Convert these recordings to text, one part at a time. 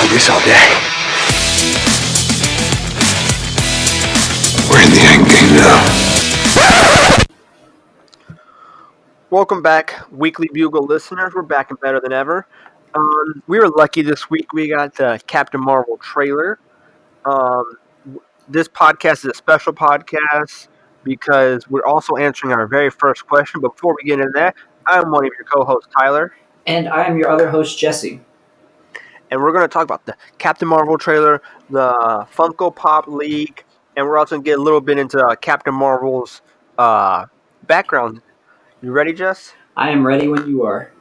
like this all day. We're in the end game now. Welcome back, Weekly Bugle listeners. We're back and better than ever. Um, we were lucky this week. We got the Captain Marvel trailer. Um, this podcast is a special podcast because we're also answering our very first question. Before we get into that, I'm one of your co-hosts, Tyler, And I am your other host, Jesse. And we're going to talk about the Captain Marvel trailer, the Funko Pop leak, and we're also going to get a little bit into uh, Captain Marvel's uh, background. You ready, Jess? I am ready when you are.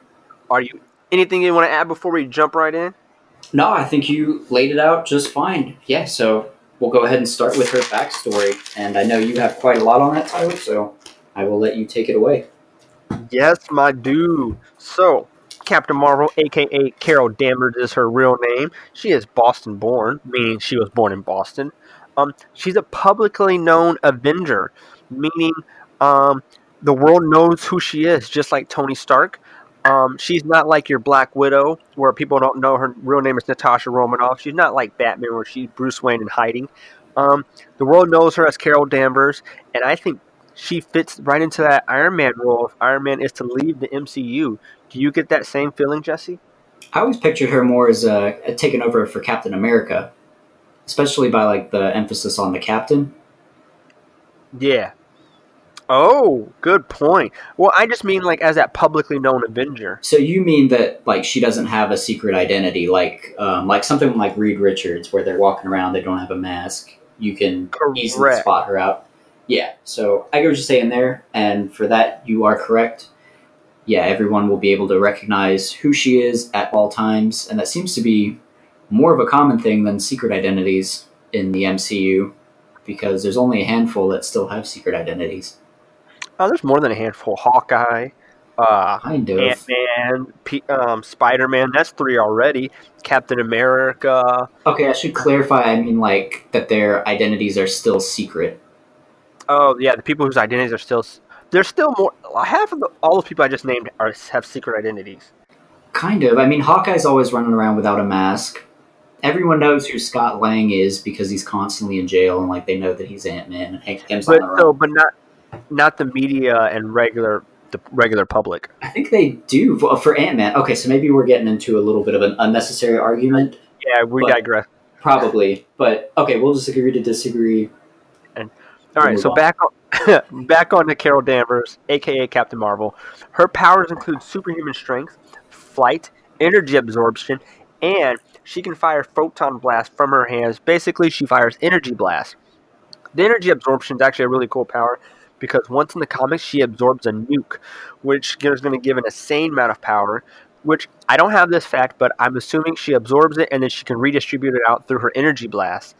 Are you anything you want to add before we jump right in? No, I think you laid it out just fine. Yeah, so we'll go ahead and start with her backstory. And I know you have quite a lot on that, Tyler, so I will let you take it away. Yes, my dude. So, Captain Marvel, aka Carol Danvers, is her real name. She is Boston born, meaning she was born in Boston. Um, she's a publicly known Avenger, meaning um, the world knows who she is, just like Tony Stark. Um, she's not like your Black Widow, where people don't know her real name is Natasha Romanoff. She's not like Batman, where she's Bruce Wayne in hiding. Um, the world knows her as Carol Danvers, and I think she fits right into that Iron Man role if Iron Man is to leave the MCU. Do you get that same feeling, Jesse? I always pictured her more as uh, taking over for Captain America, especially by like the emphasis on the captain. Yeah. Oh, good point. Well, I just mean like as that publicly known Avenger. So you mean that like she doesn't have a secret identity, like um, like something like Reed Richards, where they're walking around, they don't have a mask. You can easily spot her out. Yeah. So I get what you're saying there, and for that you are correct. Yeah, everyone will be able to recognize who she is at all times, and that seems to be more of a common thing than secret identities in the MCU, because there's only a handful that still have secret identities. Oh, there's more than a handful. Hawkeye, uh, Kind of. Ant Man, P- um, Spider Man. That's three already. Captain America. Okay, I should clarify. I mean, like that their identities are still secret. Oh yeah, the people whose identities are still. There's still more. Half of the, all the people I just named are have secret identities. Kind of. I mean, Hawkeye's always running around without a mask. Everyone knows who Scott Lang is because he's constantly in jail, and like they know that he's Ant Man and Hank Pym's But so, but not not the media and regular the regular public. I think they do for, for Ant Man. Okay, so maybe we're getting into a little bit of an unnecessary argument, Yeah, we digress. probably. But okay, we'll just agree to disagree. And All right, so on. back on back on to Carol Danvers, aka Captain Marvel. Her powers include superhuman strength, flight, energy absorption, and she can fire photon blasts from her hands. Basically, she fires energy blasts. The energy absorption is actually a really cool power because once in the comics, she absorbs a nuke, which is going to give an insane amount of power. Which I don't have this fact, but I'm assuming she absorbs it and then she can redistribute it out through her energy blast.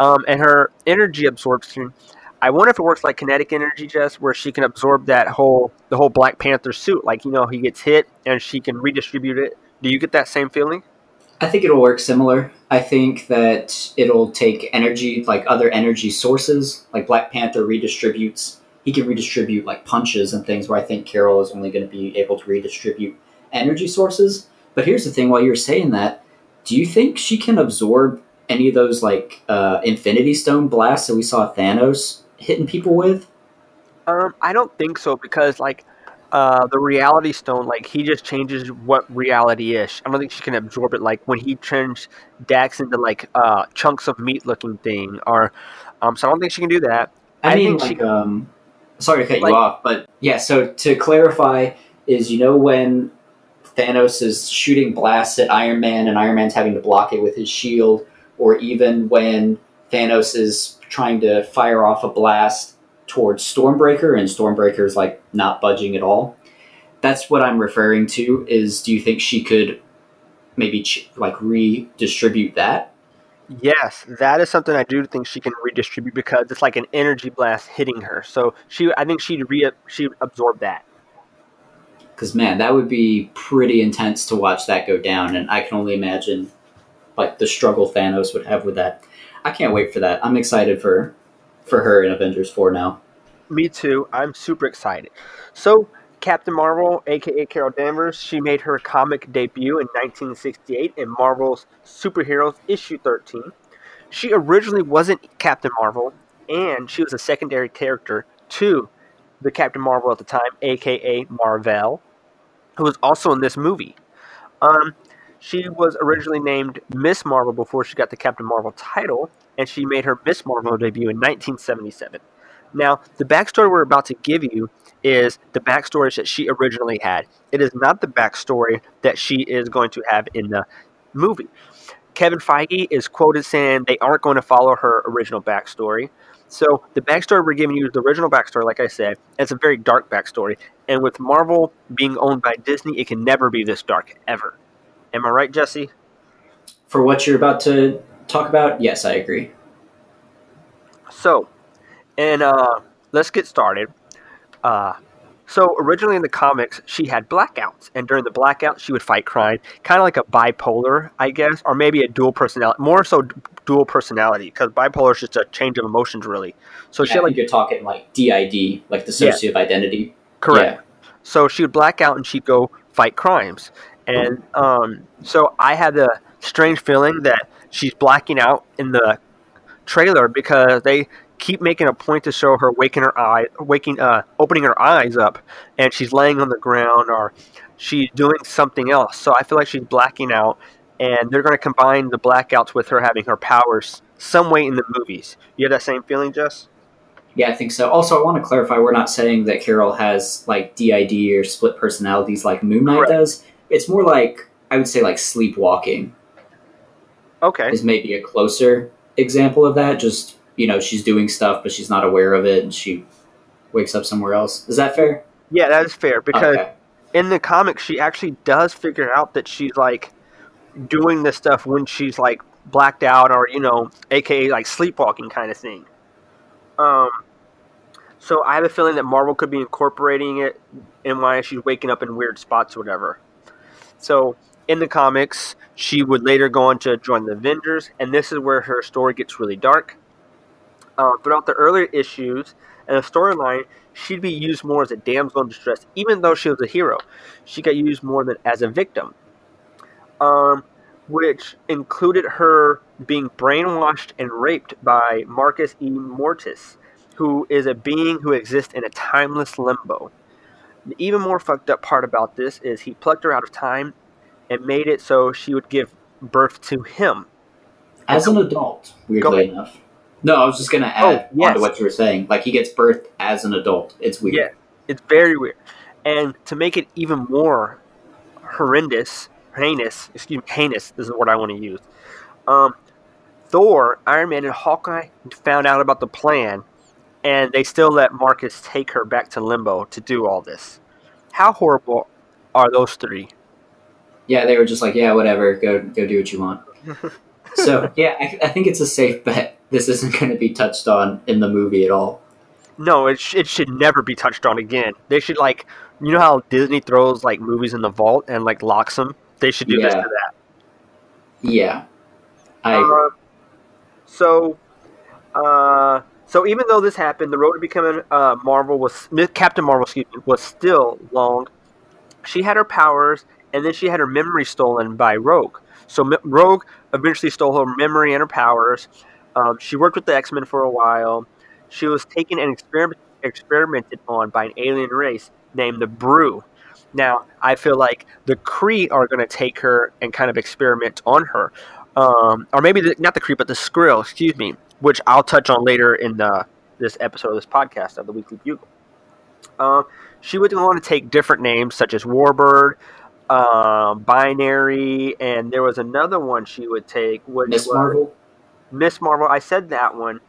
Um, and her energy absorption I wonder if it works like kinetic energy, Jess, where she can absorb that whole the whole Black Panther suit. Like you know, he gets hit and she can redistribute it. Do you get that same feeling? I think it'll work similar. I think that it'll take energy, like other energy sources, like Black Panther redistributes. He can redistribute like punches and things. Where I think Carol is only going to be able to redistribute energy sources. But here's the thing: while you're saying that, do you think she can absorb any of those like uh, Infinity Stone blasts that we saw Thanos hitting people with? Um, I don't think so because like uh, the Reality Stone, like he just changes what reality is. I don't think she can absorb it. Like when he turns Drax into like uh, chunks of meat looking thing, or um, so I don't think she can do that. I, I mean, think she- um, sorry to cut Like- you off, but yeah. So to clarify, is you know when Thanos is shooting blasts at Iron Man and Iron Man's having to block it with his shield, or even when Thanos is trying to fire off a blast towards Stormbreaker and Stormbreaker's like not budging at all. That's what I'm referring to. Is do you think she could maybe ch- like redistribute that? Yes, that is something I do think she can redistribute because it's like an energy blast hitting her. So she, I think she'd re she'd absorb that. Because man, that would be pretty intense to watch that go down, and I can only imagine like the struggle Thanos would have with that. I can't wait for that. I'm excited for for her in Avengers Four now. Me too. I'm super excited. So Captain Marvel, aka Carol Danvers, she made her comic debut in 1968 in Marvel's Superheroes issue 13. She originally wasn't Captain Marvel, and she was a secondary character to the Captain Marvel at the time, aka Marvel, who was also in this movie. Um, she was originally named Miss Marvel before she got the Captain Marvel title, and she made her Miss Marvel debut in 1977. Now, the backstory we're about to give you is the backstory that she originally had. It is not the backstory that she is going to have in the movie. Kevin Feige is quoted saying they aren't going to follow her original backstory. So the backstory we're giving you is the original backstory, like I said. It's a very dark backstory. And with Marvel being owned by Disney, it can never be this dark, ever. Am I right, Jesse? For what you're about to talk about, yes, I agree. So, and uh, let's get started. Uh, so originally in the comics, she had blackouts, and during the blackouts, she would fight crime, kind of like a bipolar, I guess, or maybe a dual personality, more so dual personality, because bipolar is just a change of emotions, really. So Yeah, she had like you're talking like DID, like dissociative identity. correct. So she would black out and she'd go fight crimes, and um, so I had the strange feeling that she's blacking out in the trailer because they keep making a point to show her waking her eye, waking, uh, opening her eyes up, and she's laying on the ground or she's doing something else. So I feel like she's blacking out, and they're going to combine the blackouts with her having her powers some way in the movies. You have that same feeling, Jess? Yeah, I think so. Also, I want to clarify: we're not saying that Carol has like DID or split personalities like Moon Knight Correct. does. It's more like I would say like sleepwalking Okay. is maybe a closer example of that. Just you know, she's doing stuff, but she's not aware of it, and she wakes up somewhere else. Is that fair? Yeah, that is fair because Okay. in the comics she actually does figure out that she's like doing this stuff when she's like blacked out or you know aka like sleepwalking kind of thing um so i have a feeling that marvel could be incorporating it in why she's waking up in weird spots or whatever so in the comics she would later go on to join the avengers and this is where her story gets really dark uh, throughout the earlier issues and the storyline she'd be used more as a damsel in distress, even though she was a hero. She got used more than as a victim, um, which included her being brainwashed and raped by Marcus E. Mortis, who is a being who exists in a timeless limbo. The even more fucked up part about this is he plucked her out of time and made it so she would give birth to him. As an adult, weirdly enough. No, I was just gonna add Oh, yes. to what you were saying. Like he gets birthed as an adult. It's weird. Yeah. It's very weird. And to make it even more horrendous, heinous, excuse me, heinous, this is the word I want to use. Um, Thor, Iron Man, and Hawkeye found out about the plan, and they still let Marcus take her back to Limbo to do all this. How horrible are those three? Yeah, they were just like, yeah, whatever, go go do what you want. so yeah, I, I think it's a safe bet. This isn't going to be touched on in the movie at all. No, it, sh- it should never be touched on again. They should, like, you know how Disney throws, like, movies in the vault and, like, locks them? They should do this to that. Yeah, I. Uh, so, uh, so even though this happened, the road to becoming uh, Marvel was Captain Marvel, excuse me, was still long. She had her powers, and then she had her memory stolen by Rogue. So Rogue eventually stole her memory and her powers. Um, she worked with the X Men for a while. She was taken and experiment, experimented on by an alien race named the Brood. Now, I feel like the Kree are going to take her and kind of experiment on her um, or maybe the, not the creep, but the skrill, excuse me, which I'll touch on later in the, this episode of this podcast of the Weekly Bugle. Um, she would go on to take different names such as Warbird, um, Binary, and there was another one she would take. Which Miss Marvel. Miss Marvel. I said that one.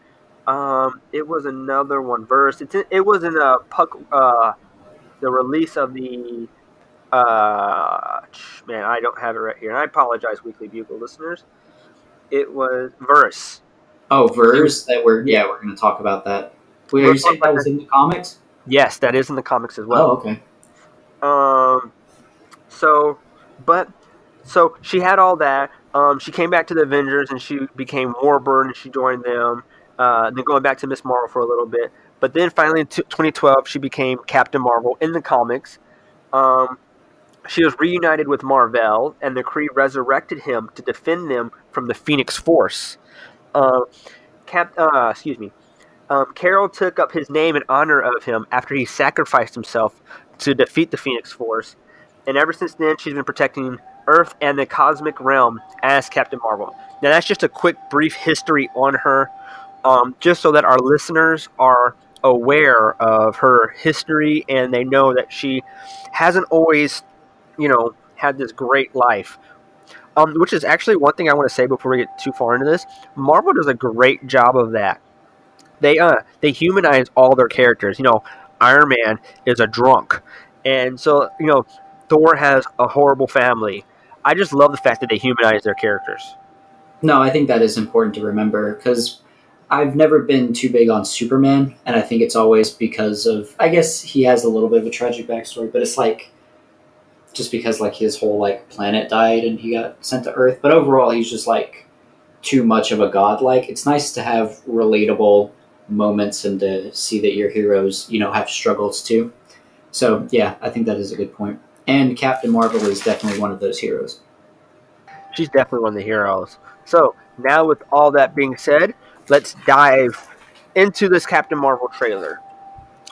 Um, it was another one. Verse. It's it was in a puck. Uh, the release of the. Uh, man, I don't have it right here, and I apologize, Weekly Bugle listeners. It was Verse. Oh, Verse. That we're yeah, we're going to talk about that. Wait, are you saying that was in the comics? Yes, that is in the comics as well. oh, okay. Um, so, but so she had all that. Um, she came back to the Avengers and she became Warbird and she joined them. Uh, then going back to Miss Marvel for a little bit, but then finally in t- 2012 she became Captain Marvel in the comics. Um, she was reunited with Marvel, and the Kree resurrected him to defend them from the Phoenix Force. Uh, Cap, uh, excuse me. Um, Carol took up his name in honor of him after he sacrificed himself to defeat the Phoenix Force, and ever since then, she's been protecting Earth and the cosmic realm as Captain Marvel. Now, that's just a quick, brief history on her, um, just so that our listeners are aware of her history and they know that she hasn't always, you know, had this great life. Um, which is actually one thing I want to say before we get too far into this. Marvel does a great job of that. They uh they humanize all their characters. You know, Iron Man is a drunk, and so you know Thor has a horrible family. I just love the fact that they humanize their characters. No, I think that is important to remember because I've never been too big on Superman, and I think it's always because of I guess he has a little bit of a tragic backstory, but it's like just because like his whole like planet died and he got sent to Earth. But overall, he's just like too much of a god. Like it's nice to have relatable moments and to see that your heroes, you know, have struggles too. So yeah, I think that is a good point. And Captain Marvel is definitely one of those heroes. She's definitely one of the heroes. So now, with all that being said, let's dive into this Captain Marvel trailer.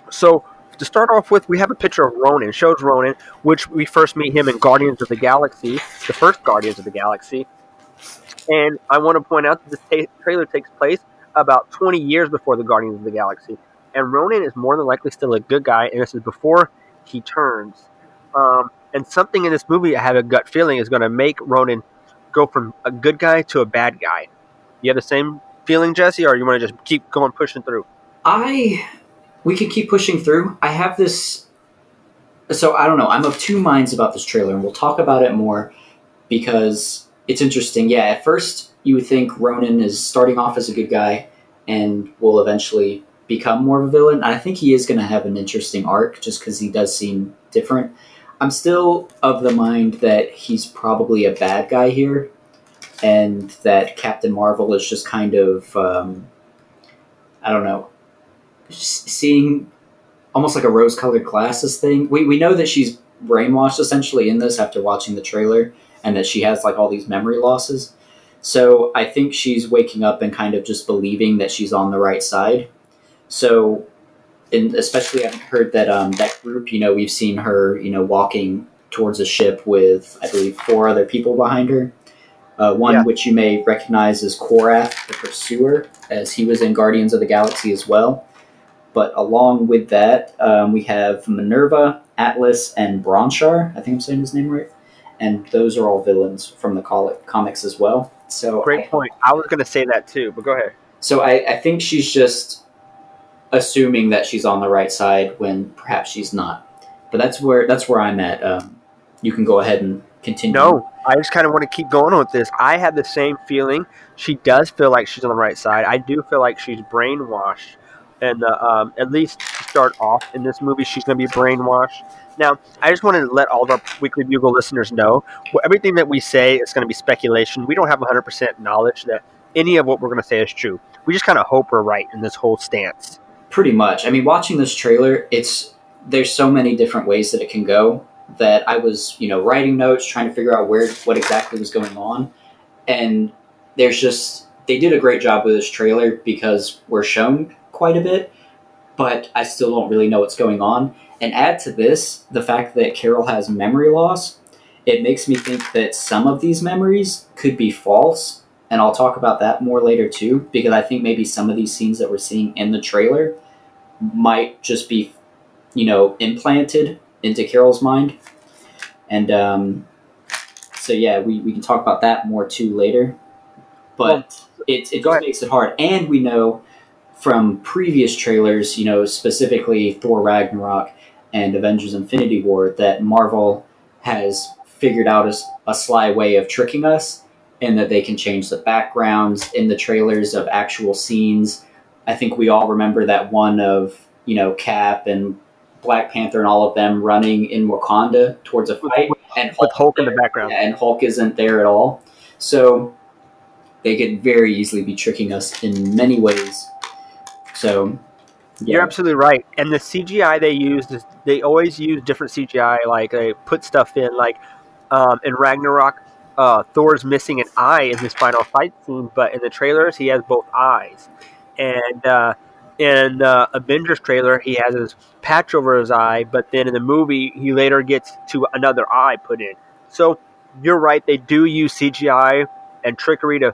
So to start off with, we have a picture of Ronan. Shows Ronan, which we first meet him in Guardians of the Galaxy, the first Guardians of the Galaxy. And I want to point out that this trailer takes place about 20 years before the Guardians of the Galaxy. And Ronan is more than likely still a good guy, and this is before he turns. Um, and something in this movie, I have a gut feeling, is going to make Ronan go from a good guy to a bad guy. You have the same feeling, Jesse, or you want to just keep going pushing through? I we could keep pushing through. I have this so I don't know. I'm of two minds about this trailer, and we'll talk about it more because it's interesting. Yeah, at first you would think Ronan is starting off as a good guy and will eventually become more of a villain. I think he is going to have an interesting arc just because he does seem different. I'm still of the mind that he's probably a bad guy here, and that Captain Marvel is just kind of, um, I don't know, seeing almost like a rose colored glasses thing. We, we know that she's brainwashed essentially in this after watching the trailer, and that she has like all these memory losses. So I think she's waking up and kind of just believing that she's on the right side. So, and especially I've heard that um, that group, you know, we've seen her, you know, walking towards a ship with I believe four other people behind her. Uh, one Yeah. which you may recognize as Korath, the Pursuer, as he was in Guardians of the Galaxy as well. But along with that, um, we have Minerva, Atlas, and Bronchar. I think I'm saying his name right. And those are all villains from the comics as well. So Great point. I was going to say that too, but go ahead. so I, I think she's just assuming that she's on the right side when perhaps she's not. But that's where that's where I'm at. Um, you can go ahead and continue. No, I just kind of want to keep going with this. I have the same feeling. She does feel like she's on the right side. I do feel like she's brainwashed. And uh, um, at least start off in this movie, she's going to be brainwashed. Now, I just wanted to let all of our Weekly Bugle listeners know everything that we say is going to be speculation. We don't have 100% knowledge that any of what we're going to say is true. We just kind of hope we're right in this whole stance. Pretty much. I mean, watching this trailer, it's there's so many different ways that it can go that I was, you know, writing notes, trying to figure out where what exactly was going on, and there's just they did a great job with this trailer because we're shown quite a bit, but I still don't really know what's going on. And add to this the fact that Carol has memory loss, it makes me think that some of these memories could be false. And I'll talk about that more later too, because I think maybe some of these scenes that we're seeing in the trailer might just be, you know, implanted into Carol's mind. And um, so, yeah, we, we can talk about that more too later. But it, it just ahead. makes it hard. And we know from previous trailers, you know, specifically Thor Ragnarok and Avengers Infinity War, that Marvel has figured out a sly way of tricking us and that they can change the backgrounds in the trailers of actual scenes. I think we all remember that one of, you know, Cap and Black Panther and all of them running in Wakanda towards a fight, and With Hulk in the background. Yeah, and Hulk isn't there at all. So they could very easily be tricking us in many ways. So You're absolutely right. And the CGI they used they always use different CGI. Like they put stuff in, like um, in Ragnarok, uh, Thor's missing an eye in his final fight scene, but in the trailers he has both eyes. And uh, in the Avengers trailer, he has his patch over his eye, but then in the movie, he later gets to another eye put in. So you're right; they do use CGI and trickery to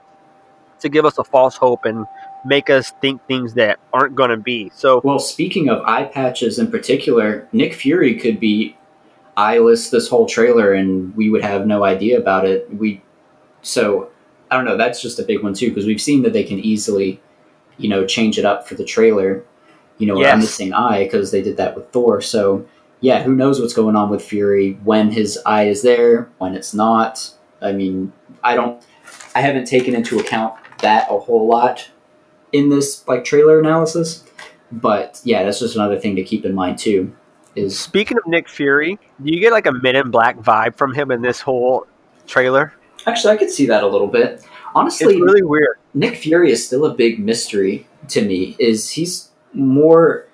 to give us a false hope and make us think things that aren't going to be. So, well, speaking of eye patches in particular, Nick Fury could be eyeless this whole trailer, and we would have no idea about it. We so I don't know. That's just a big one too because we've seen that they can easily, you know, change it up for the trailer. You know, Yes. a missing eye because they did that with Thor. So yeah, who knows what's going on with Fury when his eye is there, when it's not. I mean, I don't. I haven't taken into account that a whole lot in this like trailer analysis. But yeah, that's just another thing to keep in mind too. Is speaking of Nick Fury, do you get like a Men in Black vibe from him in this whole trailer? actually I could see that a little bit. Honestly, It's really weird. Nick Fury is still a big mystery to me. Is he's more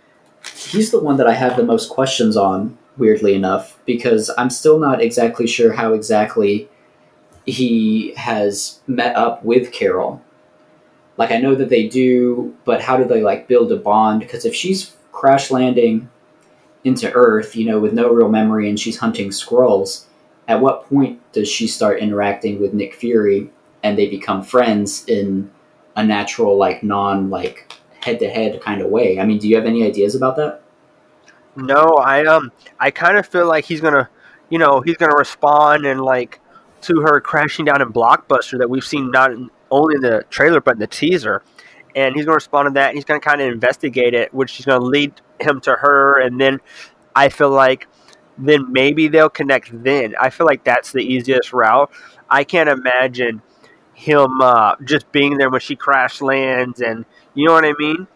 he's the one that I have the most questions on, weirdly enough, because I'm still not exactly sure how exactly he has met up with Carol. Like I know that they do, but how do they like build a bond? Because if she's crash landing into Earth, you know, with no real memory and she's hunting Skrulls, at what point does she start interacting with Nick Fury and they become friends in a natural, like non like head to head kind of way? I mean, do you have any ideas about that? No, I um, I kind of feel like he's gonna, you know, he's gonna respond and like to her crashing down in Blockbuster that we've seen not only the trailer but in the teaser, and he's gonna respond to that. And he's gonna kind of investigate it, which is gonna lead him to her, and then I feel like then maybe they'll connect. Then I feel like that's the easiest route. I can't imagine him uh, just being there when she crash lands, and you know what I mean.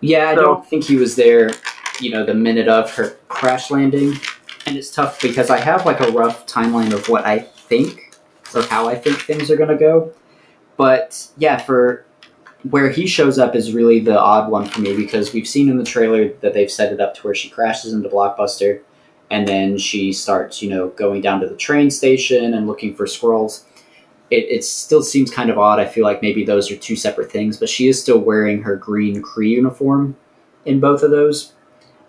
Yeah, I don't think he was there, you know, the minute of her crash landing. And it's tough because I have like a rough timeline of what I think or how I think things are going to go. But yeah, for where he shows up is really the odd one for me because we've seen in the trailer that they've set it up to where she crashes into Blockbuster and then she starts, you know, going down to the train station and looking for Skrulls. It, it still seems kind of odd. I feel like maybe those are two separate things, but she is still wearing her green Kree uniform in both of those.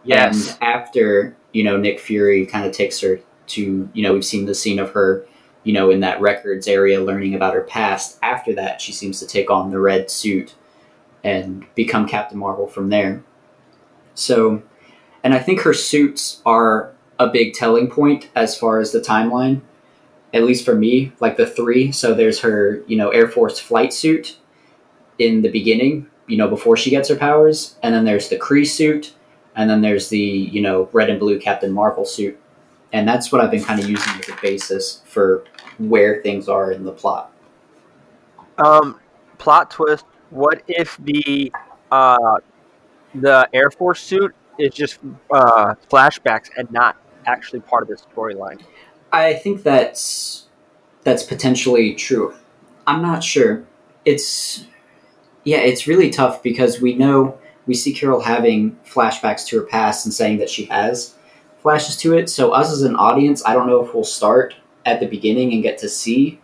Yes. And after, you know, Nick Fury kind of takes her to, you know, we've seen the scene of her, you know, in that records area learning about her past. After that, she seems to take on the red suit and become Captain Marvel from there. So, and I think her suits are a big telling point as far as the timeline, at least for me, like the three. So there's her, you know, Air Force flight suit in the beginning, you know, before she gets her powers. And then there's the Kree suit. And then there's the, you know, red and blue Captain Marvel suit. And that's what I've been kind of using as a basis for where things are in the plot. Um, plot twist: What if the uh, the Air Force suit is just uh, flashbacks and not actually part of the storyline? I think that's that's potentially true. I'm not sure. It's yeah, it's really tough because we know we see Carol having flashbacks to her past and saying that she has flashes to it. So us as an audience, I don't know if we'll start at the beginning and get to see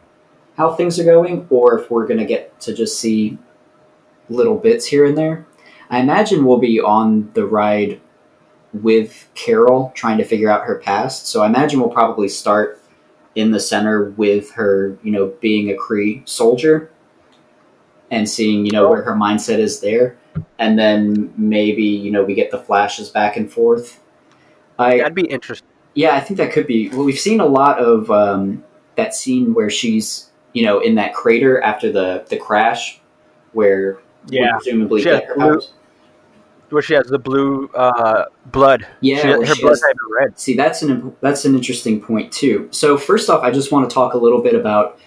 how things are going, or if we're gonna get to just see little bits here and there. I imagine we'll be on the ride with Carol trying to figure out her past. So I imagine we'll probably start in the center with her, you know, being a Kree soldier and seeing, you know, where her mindset is there. And then maybe, you know, we get the flashes back and forth. I That'd be interesting. yeah, I think that could be. Well, we've seen a lot of um, that scene where she's, you know, in that crater after the the crash, where Yeah, presumably She get has her blue- where she has the blue uh, blood. Yeah, she, her she blood's has- red. See, that's an that's an interesting point too. So first off, I just want to talk a little bit about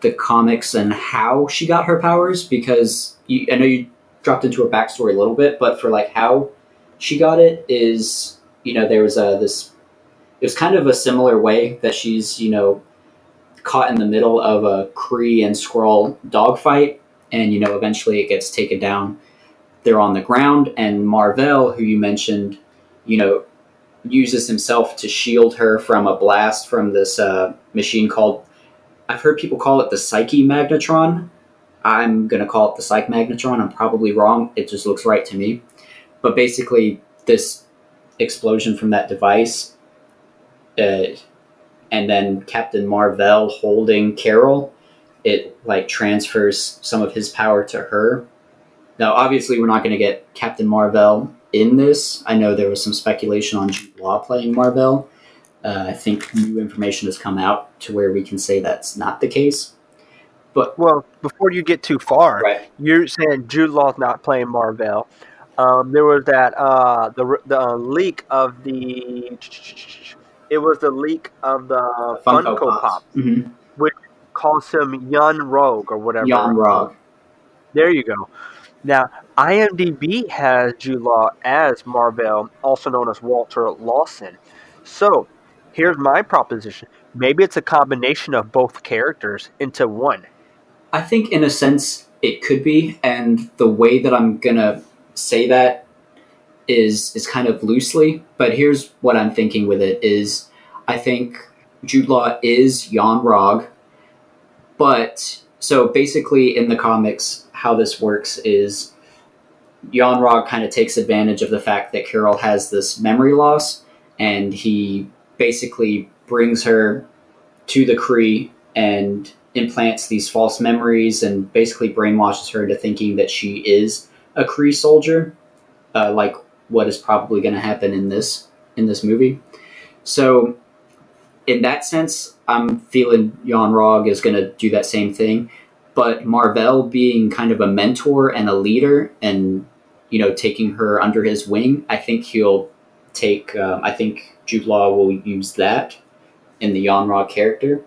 the comics and how she got her powers because you, I know you dropped into her backstory a little bit, but for like how she got it is you know there was a this it was kind of a similar way that she's you know caught in the middle of a Kree and Skrull dogfight, and you know eventually it gets taken down they're on the ground, and Marvel, who you mentioned, you know, uses himself to shield her from a blast from this uh, machine called. I've heard people call it the Psyche Magnetron. I'm gonna call it the Psych Magnetron. I'm probably wrong. It just looks right to me. But basically, this explosion from that device, uh, and then Captain Marvel holding Carol, it like transfers some of his power to her. Now, obviously, we're not going to get Captain Marvel in this. I know there was some speculation on Jude Law playing Marvel. Uh, I think new information has come out to where we can say that's not the case. But well, before you get too far, Right. you're saying Jude Law's not playing Marvel. Um, there was that uh, the the uh, leak of the. It was the leak of the Funko, Pop. hmm Calls him Yun Rogue or whatever. Jan Rog. There you go. Now, IMDb has Jude Law as Marvel, also known as Walter Lawson. So, here's my proposition. Maybe it's a combination of both characters into one. I think, in a sense, it could be, and the way that I'm gonna say that is is kind of loosely. But here's what I'm thinking with it: is I think Jude Law is Jan Rog, but so basically in the comics, how this works is Jan Rog kind of takes advantage of the fact that Carol has this memory loss, and he basically brings her to the Kree and implants these false memories and basically brainwashes her into thinking that she is a Kree soldier, uh, like what is probably going to happen in this in this movie. So, in that sense, I'm feeling Jan Rog is going to do that same thing. But Marvel being kind of a mentor and a leader, and you know, taking her under his wing, I think he'll take. Um, I think Jude Law will use that in the Jan Rog character.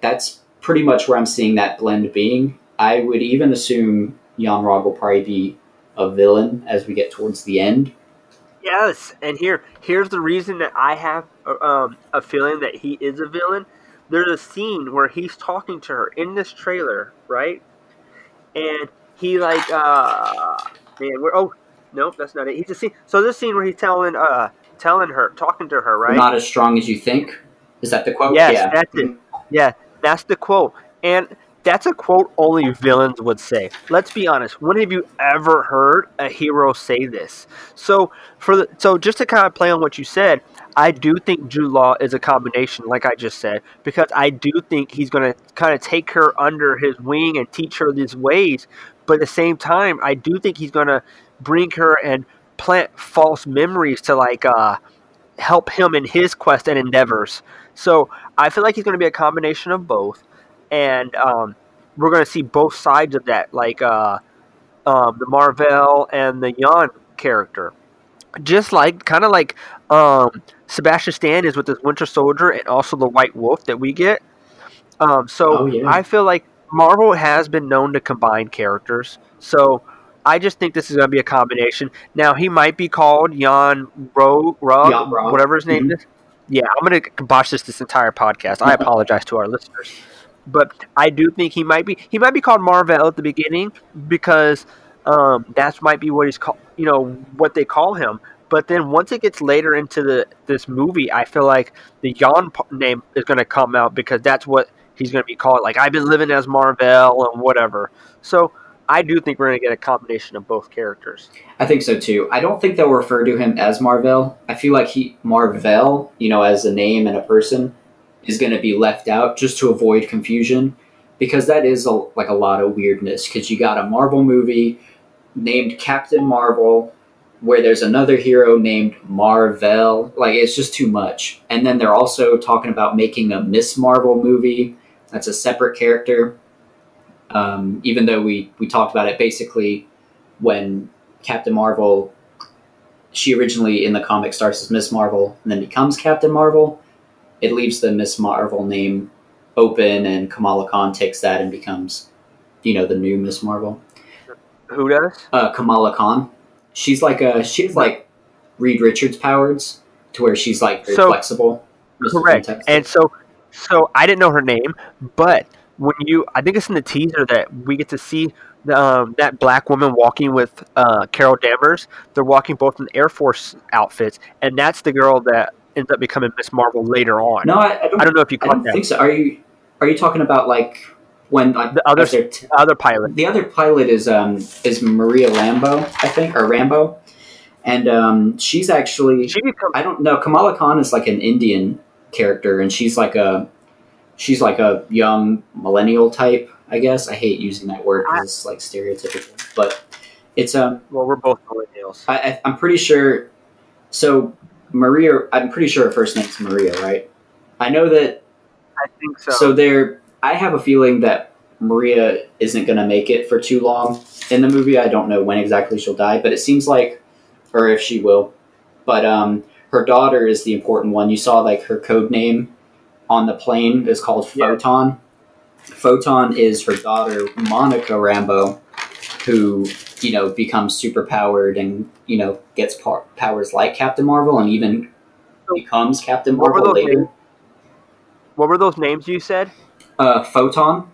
That's pretty much where I'm seeing that blend being. I would even assume Jan Rog will probably be a villain as we get towards the end. Yes, and here here's the reason that I have um, a feeling that he is a villain. There's a scene where he's talking to her in this trailer, right? And he like uh man, we're oh nope, that's not it. He's a scene. So this scene where he's telling uh telling her, talking to her, right? Not as strong as you think. Is that the quote? Yes, yeah. that's it. Yeah, that's the quote. And that's a quote only villains would say. Let's be honest. When have you ever heard a hero say this? So for the so just to kind of play on what you said, I do think Jude Law is a combination, like I just said, because I do think he's going to kind of take her under his wing and teach her these ways. But at the same time, I do think he's going to bring her and plant false memories to like uh, help him in his quest and endeavors. So I feel like he's going to be a combination of both, and um, we're going to see both sides of that, like uh, um, the Marvel and the Jan character. Just like, kind of like um, Sebastian Stan is with this Winter Soldier and also the White Wolf that we get. Um, so Oh, yeah. I feel like Marvel has been known to combine characters. So I just think this is going to be a combination. Now he might be called Jan Ro, Jan Rog. whatever his name Mhm. is. Yeah, I'm going to botch this this entire podcast. I apologize to our listeners, but I do think he might be he might be called Marvel at the beginning because um, that might be what he's called. You know what they call him. But then once it gets later into the this movie, I feel like the p- name is going to come out because that's what he's going to be called. Like I've been living as Marvel and whatever. So I do think we're going to get a combination of both characters. I think so too. I don't think they'll refer to him as Marvel. I feel like he Marvel, you know, as a name and a person, is going to be left out just to avoid confusion, because that is a, like a lot of weirdness. Because you got a Marvel movie named Captain Marvel, where there's another hero named Marvel. Like it's just too much. And then they're also talking about making a Miss Marvel movie. That's a separate character. Um, even though we we talked about it basically when Captain Marvel, she originally in the comic starts as Miss Marvel and then becomes Captain Marvel. It leaves the Miss Marvel name open, and Kamala Khan takes that and becomes, you know, the new Miss Marvel. Who does? Uh, Kamala Khan, she's like a she's like Reed Richards powers to where she's like very So- flexible. Correct. And so, so I didn't know her name, but when you, I think it's in the teaser that we get to see um, that black woman walking with uh, Carol Danvers. They're walking both in Air Force outfits, and that's the girl that ends up becoming Miss Marvel later on. No, I, I don't. I don't know if you I don't that. think so. Are you are you talking about like when like The other- t- Other pilot. the other pilot is um is Maria Lambo, I think, or Rambo, and um she's actually She becomes I don't know. Kamala Khan is like an Indian character, and she's like a she's like a young millennial type. I guess I hate using that word because it's like stereotypical, but it's um well, we're both millennials. I, I I'm pretty sure. So Maria, I'm pretty sure her first name's Maria, right? I know that I think so. so there, I have a feeling that Maria isn't going to make it for too long in the movie. I don't know when exactly she'll die, but it seems like, or if she will. But um, her daughter is the important one. You saw like her code name on the plane is called Yeah. Photon. Photon is her daughter Monica Rambo, who you know becomes super powered and you know gets par- powers like Captain Marvel and even becomes Captain What Marvel later. names? what were those names you said? Uh, Photon.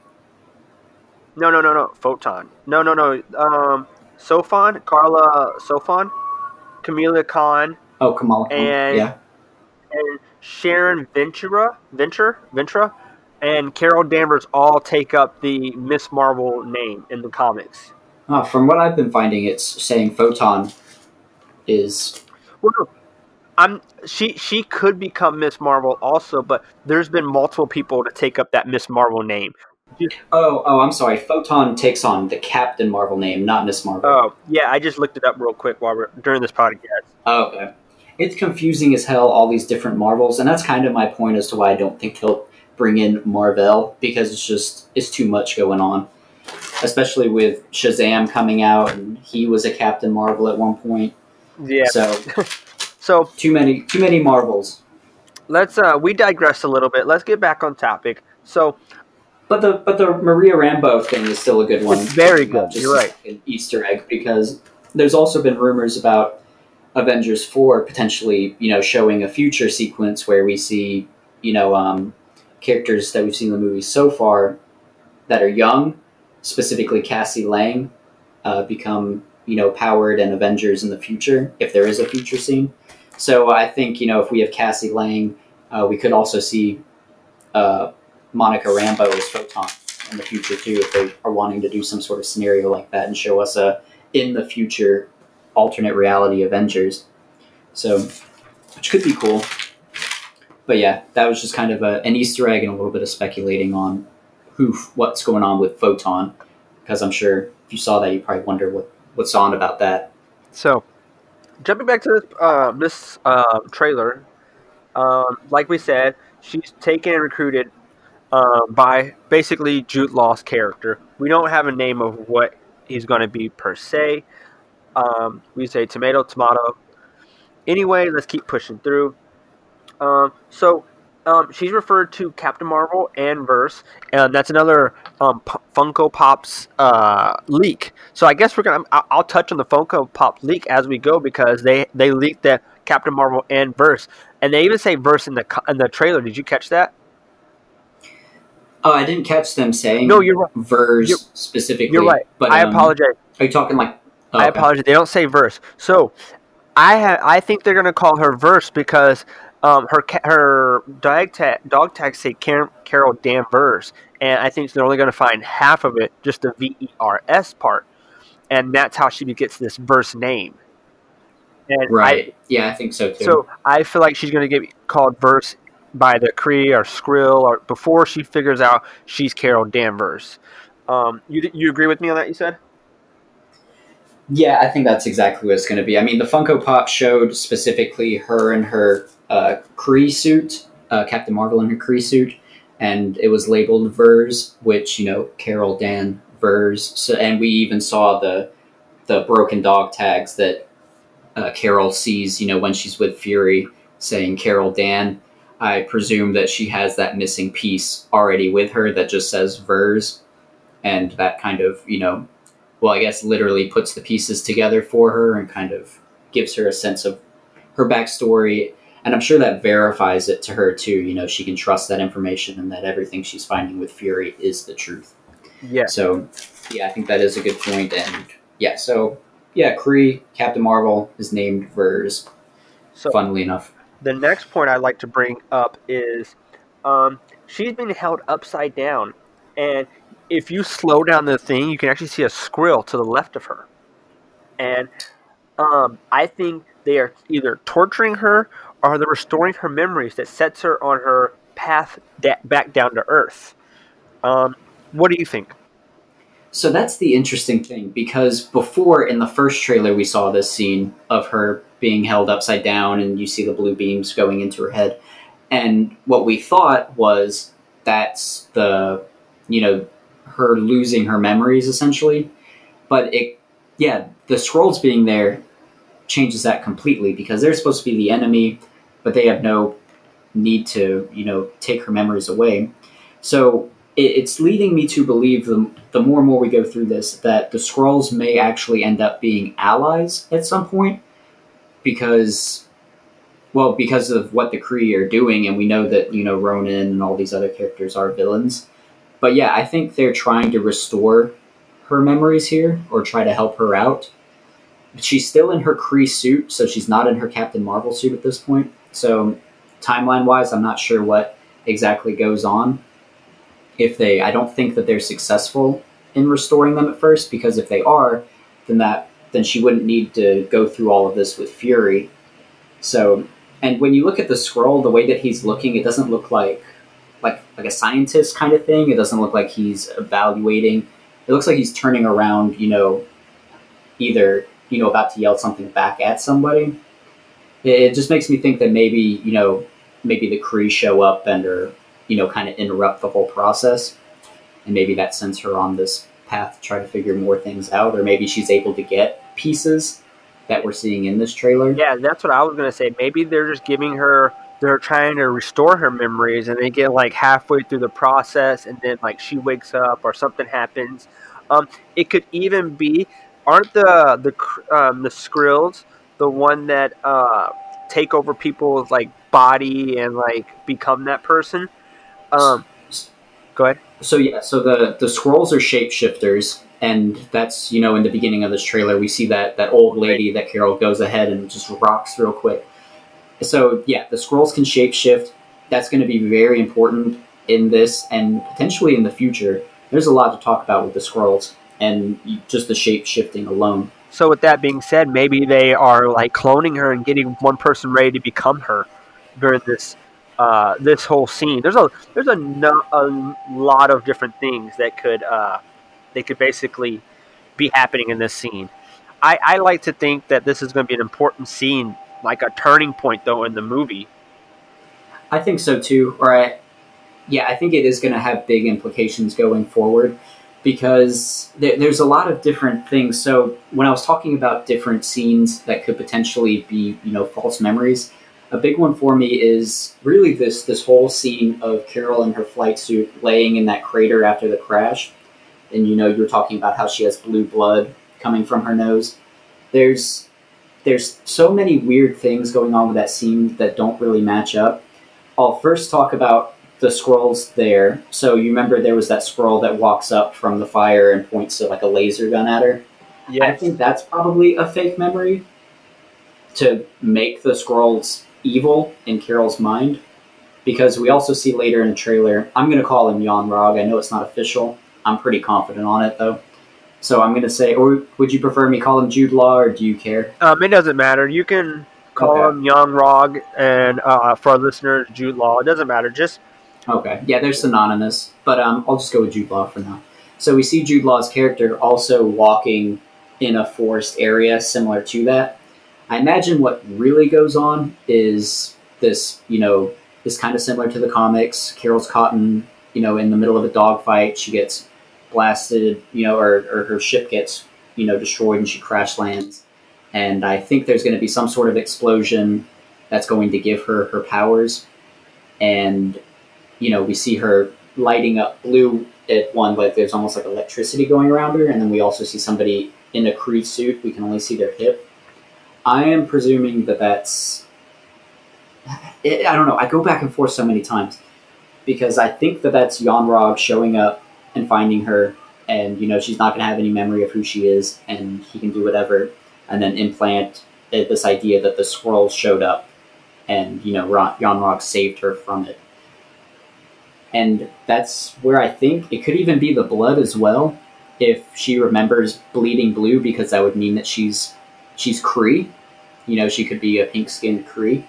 No, no, no, no. Photon. No, no, no. Um, Sofon, Carla Sofon, Camila Khan, Oh, Kamala Khan. And- yeah. and Sharon Ventura, Venture, Ventura, and Carol Danvers all take up the Miss Marvel name in the comics. Uh, from what I've been finding, it's saying Photon is. Well, I'm she she could become Miss Marvel also, but there's been multiple people to take up that Miss Marvel name. Oh, oh, I'm sorry. Photon takes on the Captain Marvel name, not Miss Marvel. Oh, yeah, I just looked it up real quick while we're during this podcast. Oh, okay. It's confusing as hell, all these different Marvels, and that's kind of my point as to why I don't think he'll bring in Marvel because it's just it's too much going on. Especially with Shazam coming out, and he was a Captain Marvel at one point. Yeah. So So too many, too many Marvels. let's uh we digress a little bit. Let's get back on topic. So But the but the Maria Rambo thing is still a good one. It's very good, Just you're right. An Easter egg because there's also been rumors about Avengers four potentially you know showing a future sequence where we see you know um, characters that we've seen in the movie so far that are young, specifically Cassie Lang, uh, become you know powered and Avengers in the future if there is a future scene. So I think you know if we have Cassie Lang, uh, we could also see. Uh, Monica Rambo as Photon in the future too, if they are wanting to do some sort of scenario like that and show us a in the future alternate reality Avengers. So, which could be cool. But yeah, that was just kind of a, an Easter egg and a little bit of speculating on who, what's going on with Photon, because I'm sure if you saw that, you probably wonder what what's on about that. So, jumping back to this uh, this uh, trailer, um, like we said, she's taken and recruited um, by basically Jude Law's character. We don't have a name of what he's going to be per se. Um, we say tomato, tomato. Anyway, let's keep pushing through. Um, so, um, she's referred to Captain Marvel and Verse, and that's another um, P- Funko Pop's uh, leak. So I guess we're gonna. I'll, I'll touch on the Funko Pop leak as we go because they they leaked that Captain Marvel and Verse, and they even say Verse in the in the trailer. Did you catch that? Oh, I didn't catch them saying No, you're right. Verse You're- specifically. You're right. But I um, apologize. Are you talking like? oh, I okay. apologize. They don't say Verse. So I ha- I think they're gonna call her Verse because um, her her dog tag dog tags say Car- Carol Danvers, and I think they're only gonna find half of it, just the V E R S part, and that's how she gets this Verse name. And Right. yeah, I think so too. so I feel like she's gonna get called Verse by the Kree or Skrill or before she figures out she's Carol Danvers. Um, you you agree with me on that? You said. Yeah, I think that's exactly what it's going to be. I mean, the Funko Pop showed specifically her and her uh, Kree suit, uh, Captain Marvel in her Kree suit, and it was labeled Vers, which you know Carol Dan Vers. So, and we even saw the the broken dog tags that uh, Carol sees, you know, when she's with Fury, saying Carol Dan. I presume that she has that missing piece already with her that just says Vers, and that kind of you know well, I guess literally puts the pieces together for her and kind of gives her a sense of her backstory. And I'm sure that verifies it to her too. You know, she can trust that information and that everything she's finding with Fury is the truth. Yeah. So, yeah, I think that is a good point. And yeah, so yeah, Kree, Captain Marvel is named Vers. So funnily enough. the next point I'd like to bring up is um, she's been held upside down, and if you slow down the thing, you can actually see a Skrull to the left of her, and um, I think they are either torturing her or they're restoring her memories that sets her on her path da- back down to Earth. Um, what do you think? So that's the interesting thing because before in the first trailer we saw this scene of her being held upside down and you see the blue beams going into her head. And what we thought was that's the you know her losing her memories essentially. But it yeah, the Skrulls being there changes that completely because they're supposed to be the enemy, but they have no need to, you know, take her memories away. So it, it's leading me to believe the, the more and more we go through this that the Skrulls may actually end up being allies at some point because well because of what the Kree are doing and we know that you know Ronan and all these other characters are villains. But yeah I think they're trying to restore her memories here or try to help her out. But she's still in her Kree suit so she's not in her Captain Marvel suit at this point so timeline wise I'm not sure what exactly goes on if they I don't think that they're successful in restoring them at first because if they are then that then she wouldn't need to go through all of this with Fury. So and when you look at the Skrull, the way that he's looking, it doesn't look like like like a scientist kind of thing. It doesn't look like he's evaluating. It looks like he's turning around, you know, either, you know, about to yell something back at somebody. It, it just makes me think that maybe, you know, maybe the Kree show up and are you know, kind of interrupt the whole process. And maybe that sends her on this path to try to figure more things out, or maybe she's able to get pieces that we're seeing in this trailer. Yeah, that's what I was gonna say. Maybe they're just giving her. They're trying to restore her memories, and they get like halfway through the process, and then like she wakes up or something happens. Um, it could even be, aren't the the um, the Skrulls the one that uh, take over people's like body and like become that person? Um, go ahead. So yeah, so the the Skrulls are shapeshifters, and that's you know in the beginning of this trailer we see that that old lady that Carol goes ahead and just rocks real quick. So yeah, the Skrulls can shapeshift. That's going to be very important in this and potentially in the future. There's a lot to talk about with the Skrulls and just the shape shifting alone. So with that being said, maybe they are like cloning her and getting one person ready to become her during this uh, this whole scene. There's a there's a, no, a lot of different things that could uh, they could basically be happening in this scene. I, I like to think that this is going to be an important scene, like a turning point, though, in the movie. I think so too. Or I, yeah, I think it is going to have big implications going forward because there, there's a lot of different things. So when I was talking about different scenes that could potentially be, you know, false memories, a big one for me is really this this whole scene of Carol in her flight suit laying in that crater after the crash. And you know, you're talking about how she has blue blood coming from her nose. There's there's so many weird things going on with that scene that don't really match up. I'll first talk about the Skrulls there. So you remember there was that Skrull that walks up from the fire and points to like a laser gun at her. Yeah, I think that's probably a fake memory to make the Skrulls evil in Carol's mind. Because we also see later in the trailer, I'm going to call him Yon-Rogg. I know it's not official. I'm pretty confident on it though. So I'm going to say, or would you prefer me call him Jude Law, or do you care? um, it doesn't matter. You can call Okay. him Yon-Rogg, and uh, for our listeners, Jude Law. It doesn't matter. Just Okay, yeah, they're synonymous, but um, I'll just go with Jude Law for now. So we see Jude Law's character also walking in a forest area similar to that. I imagine what really goes on is this, you know, is kind of similar to the comics. Carol's caught in, you know, in the middle of a dogfight. She gets blasted, you know, or, or her ship gets, you know, destroyed and she crash lands. And I think there's going to be some sort of explosion that's going to give her her powers. And you know, we see her lighting up blue at one, like there's almost like electricity going around her, and then we also see somebody in a Kree suit. We can only see their hip. I am presuming that that's it, I don't know. I go back and forth so many times because I think that that's Yon-Rogg showing up and finding her, and you know she's not going to have any memory of who she is, and he can do whatever, and then implant this idea that the Skrull showed up, and you know Yon-Rogg saved her from it, and that's where I think it could even be the blood as well, if she remembers bleeding blue, because that would mean that she's she's Kree. you know she could be a pink skinned Kree,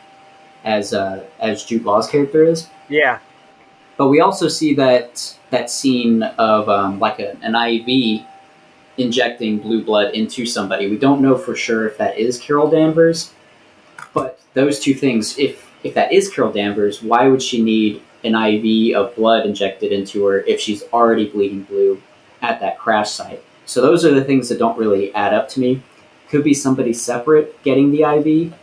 as uh, as Jude Law's character is. Yeah, But we also see that that scene of um, like a, an IV injecting blue blood into somebody. We don't know for sure if that is Carol Danvers, but those two things. If if that is Carol Danvers, why would she need an IV of blood injected into her if she's already bleeding blue at that crash site? So those are the things that don't really add up to me. Could be somebody separate getting the IV,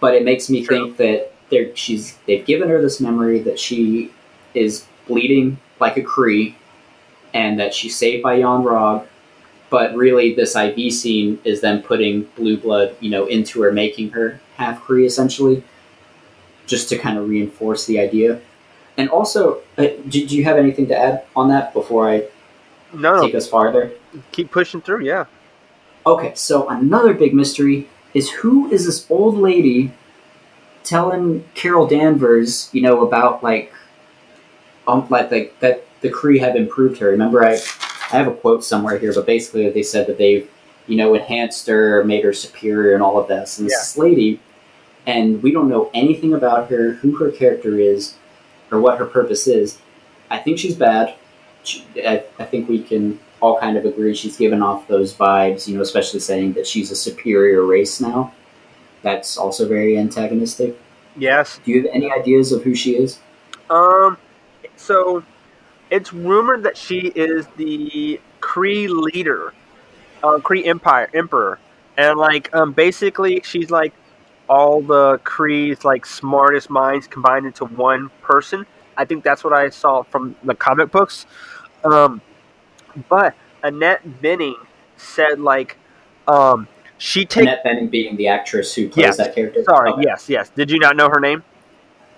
but it makes me think that they're, she's they've given her this memory that she is bleeding like a Kree, and that she's saved by Yon-Rogg. But really, this IV scene is them putting blue blood, you know, into her, making her half Kree essentially, just to kind of reinforce the idea. And also, uh, did you have anything to add on that before I no, take us farther? keep pushing through. Yeah, Okay, so another big mystery is who is this old lady telling Carol Danvers, you know, about like, um, like like that the Kree have improved her. Remember, I I have a quote somewhere here, but basically they said that they've, you know, enhanced her, made her superior, and all of this. And Yeah. this lady, and we don't know anything about her, who her character is, or what her purpose is. I think she's bad. She, I, I think we can all kind of agree she's given off those vibes, you know, especially saying that she's a superior race now. That's also very antagonistic. yes. Do you have any ideas of who she is? Um, so it's rumored that she is the Kree leader, uh, Kree Empire Emperor, and like um, basically she's like all the Kree's like smartest minds combined into one person. I think that's what I saw from the comic books. Um, but Annette Bening said like um, she takes. Annette Bening being the actress who plays Yes. that character. Sorry, Okay. yes, yes. Did you not know her name?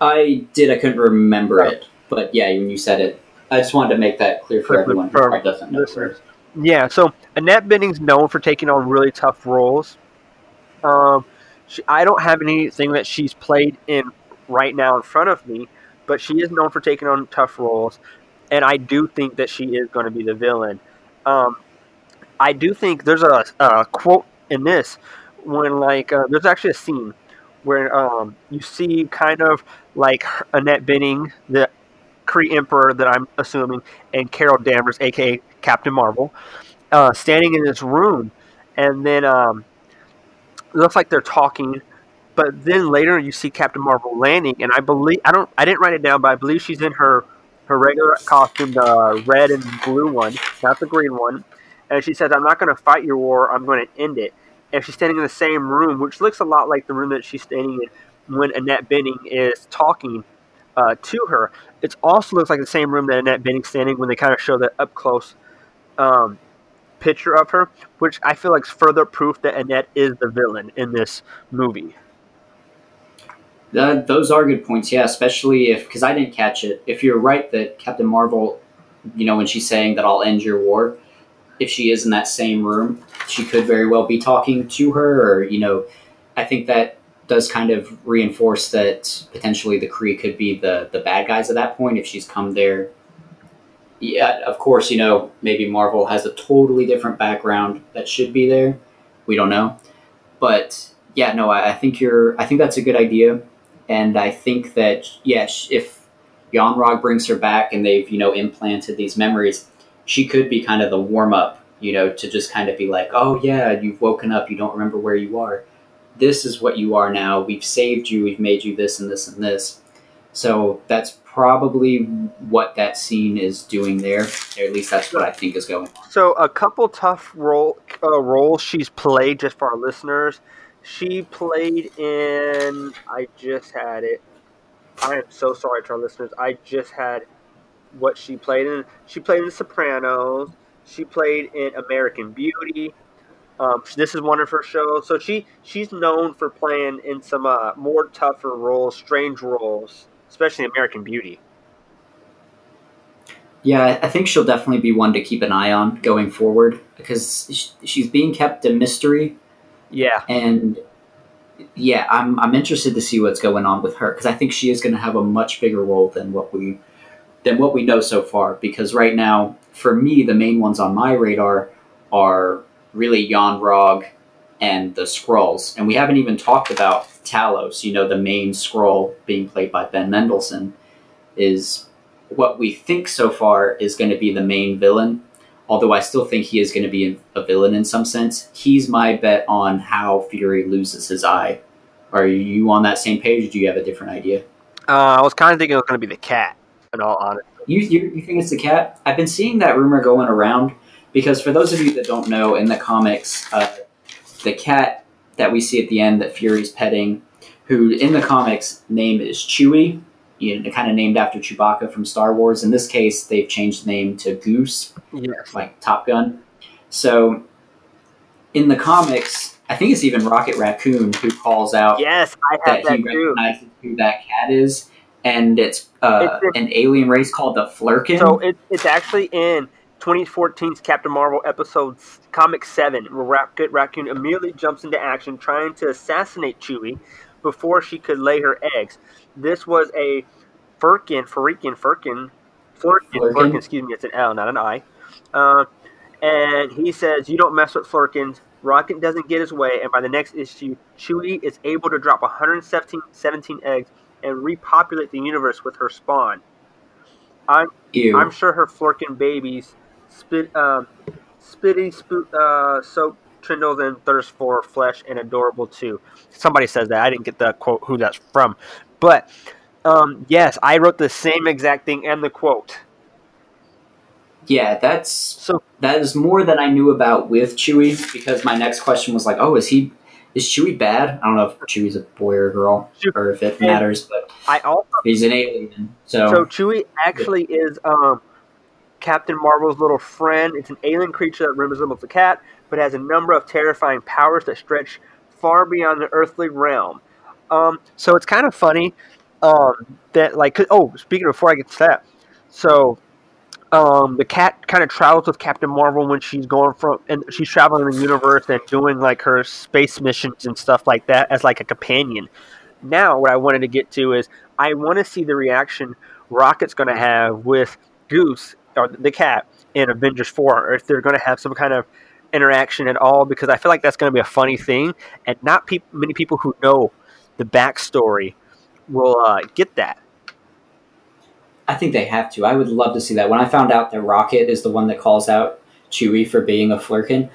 I did. I couldn't remember Oh. it, but yeah, when you said it, I just wanted to make that clear for For- everyone who for doesn't know. listeners. Yeah, so Annette Bening's known for taking on really tough roles. Um, she, I don't have anything that she's played in right now in front of me, but she is known for taking on tough roles, and I do think that she is going to be the villain. Um, I do think there's a, a quote in this when like uh, there's actually a scene where um, you see kind of like Annette Bening, the Kree Emperor that I'm assuming, and Carol Danvers, aka Captain Marvel, uh, standing in this room, and then um, looks like they're talking. But then later you see Captain Marvel landing, and I believe I don't I didn't write it down, but I believe she's in her her regular costume, the red and blue one, not the green one. And she says, "I'm not going to fight your war. I'm going to end it." And she's standing in the same room, which looks a lot like the room that she's standing in when Annette Bening is talking uh, to her. It also looks like the same room that Annette Bening's standing when they kind of show that up close um, picture of her, which I feel like is further proof that Annette is the villain in this movie. Those are good points, yeah. Especially if because I didn't catch it. If you're right that Captain Marvel, you know, when she's saying that I'll end your war, if she is in that same room, she could very well be talking to her, or you know, I think that does kind of reinforce that potentially the Kree could be the the bad guys at that point if she's come there. Yeah, of course, you know, maybe Marvel has a totally different background that should be there. We don't know, but yeah, no, I, I think you're. I think that's a good idea, and I think that yeah, sh- if Yon-Rogg brings her back and they've you know implanted these memories, she could be kind of the warm up, you know, to just kind of be like, oh yeah, you've woken up, you don't remember where you are. This is what you are now. We've saved you. We've made you this and this and this. So that's probably what that scene is doing there. Or at least that's what I think is going on. So a couple tough role uh, roles she's played just for our listeners. She played in. I just had it. I am so sorry to our listeners. I just had what she played in. She played in The Sopranos. She played in American Beauty. Um, this is one of her shows, so she she's known for playing in some uh, more tougher roles, strange roles, especially American Beauty. Yeah, I- think she'll definitely be one to keep an eye on going forward because she's being kept a mystery, Yeah, and yeah, I'm I'm interested to see what's going on with her because I think she is going to have a much bigger role than what we than what we know so far. Because right now, for me, the main ones on my radar are really Yon-Rogg and the Skrulls, and we haven't even talked about Talos. You know, the main Skrull being played by Ben Mendelsohn is what we think so far is going to be the main villain. Although I still think he is going to be a villain in some sense. He's my bet on how Fury loses his eye. Are you on that same page, or do you have a different idea? uh, I was kind of thinking it was going to be the cat. In all honesty, You, you you think it's the cat? I've been seeing that rumor going around because for those of you that don't know, in the comics, uh, the cat that we see at the end that Fury's petting, who in the comics name is Chewie, you know, kind of named after Chewbacca from Star Wars. In this case, they've changed the name to Goose, like Top Gun. So in the comics, I think it's even Rocket Raccoon who calls out Yes, I have that that he too. recognizes who that cat is, and it's uh, It's- an alien race called the Flerken. So it, it's actually in 2014's Captain Marvel episode Comic 7, where Rocket Raccoon immediately jumps into action trying to assassinate Chewie before she could lay her eggs. This was a Furkin, Furikin, Furkin, Flerken, Flerken? Flerken, excuse me, it's an L, not an I. Uh, and he says, You don't mess with Flerkens. Rocket doesn't get his way, and by the next issue, Chewie is able to drop 117 17 eggs and repopulate the universe with her spawn. I'm Ew. I'm sure her Florkin babies spit, um, spitty, spoot, uh, soap trindles and thirst for flesh and adorable too. Somebody says that. I didn't get the quote who that's from, but um, yes, I wrote the same exact thing and the quote. yeah, that's So that is more than I knew about with Chewie because my next question was like, oh, is he is Chewie bad? I don't know if Chewie's a boy or a girl or if it matters, but I also he's an alien. So, so Chewie actually is um, Captain Marvel's little friend. It's an alien creature that resembles a cat, but has a number of terrifying powers that stretch far beyond the earthly realm. Um, so it's kind of funny um, that, like, oh, speaking of, before I get to that, so um, the cat kind of travels with Captain Marvel when she's going from, and she's traveling the universe and doing like her space missions and stuff like that as like a companion. Now, what I wanted to get to is I want to see the reaction Rocket's going to have with Goose or the cat in Avengers Four, or if they're going to have some kind of interaction at all, because I feel like that's going to be a funny thing, and not peop many people who know the backstory will uh, get that. I think they have to. I would love to see that. When I found out that Rocket is the one that calls out Chewie for being a Flerken,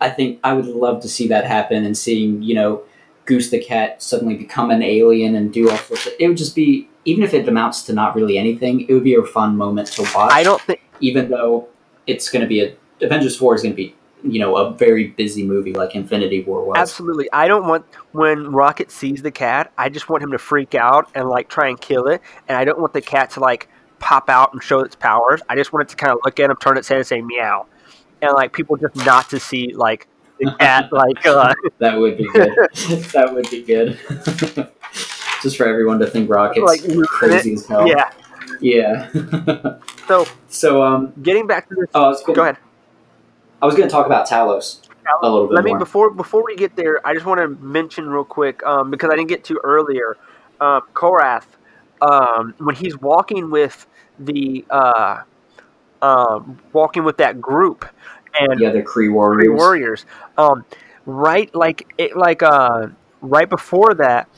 I think I would love to see that happen and seeing, you know, Goose the cat suddenly become an alien and do all sorts of it would just be even if it amounts to not really anything, it would be a fun moment to watch. I don't think even though it's gonna be a Avengers four is gonna be, you know, a very busy movie like Infinity War was. Absolutely. I don't want when Rocket sees the cat, I just want him to freak out and like try and kill it. And I don't want the cat to like pop out and show its powers. I just want it to kind of look at him, turn its head and say meow. And like people just not to see like the cat like uh That would be good. that would be good. Just for everyone to think Rocket's Like, crazy as hell. yeah. Yeah. So so um getting back to this oh, was go ahead. I was going to talk about Talos a little bit Let me more. before before we get there, I just want to mention real quick um, because I didn't get to earlier. Um, Korath, um, when he's walking with the uh, um, walking with that group, and yeah, the other Kree Kree warriors. warriors. Um, right, like it, like uh, right before that,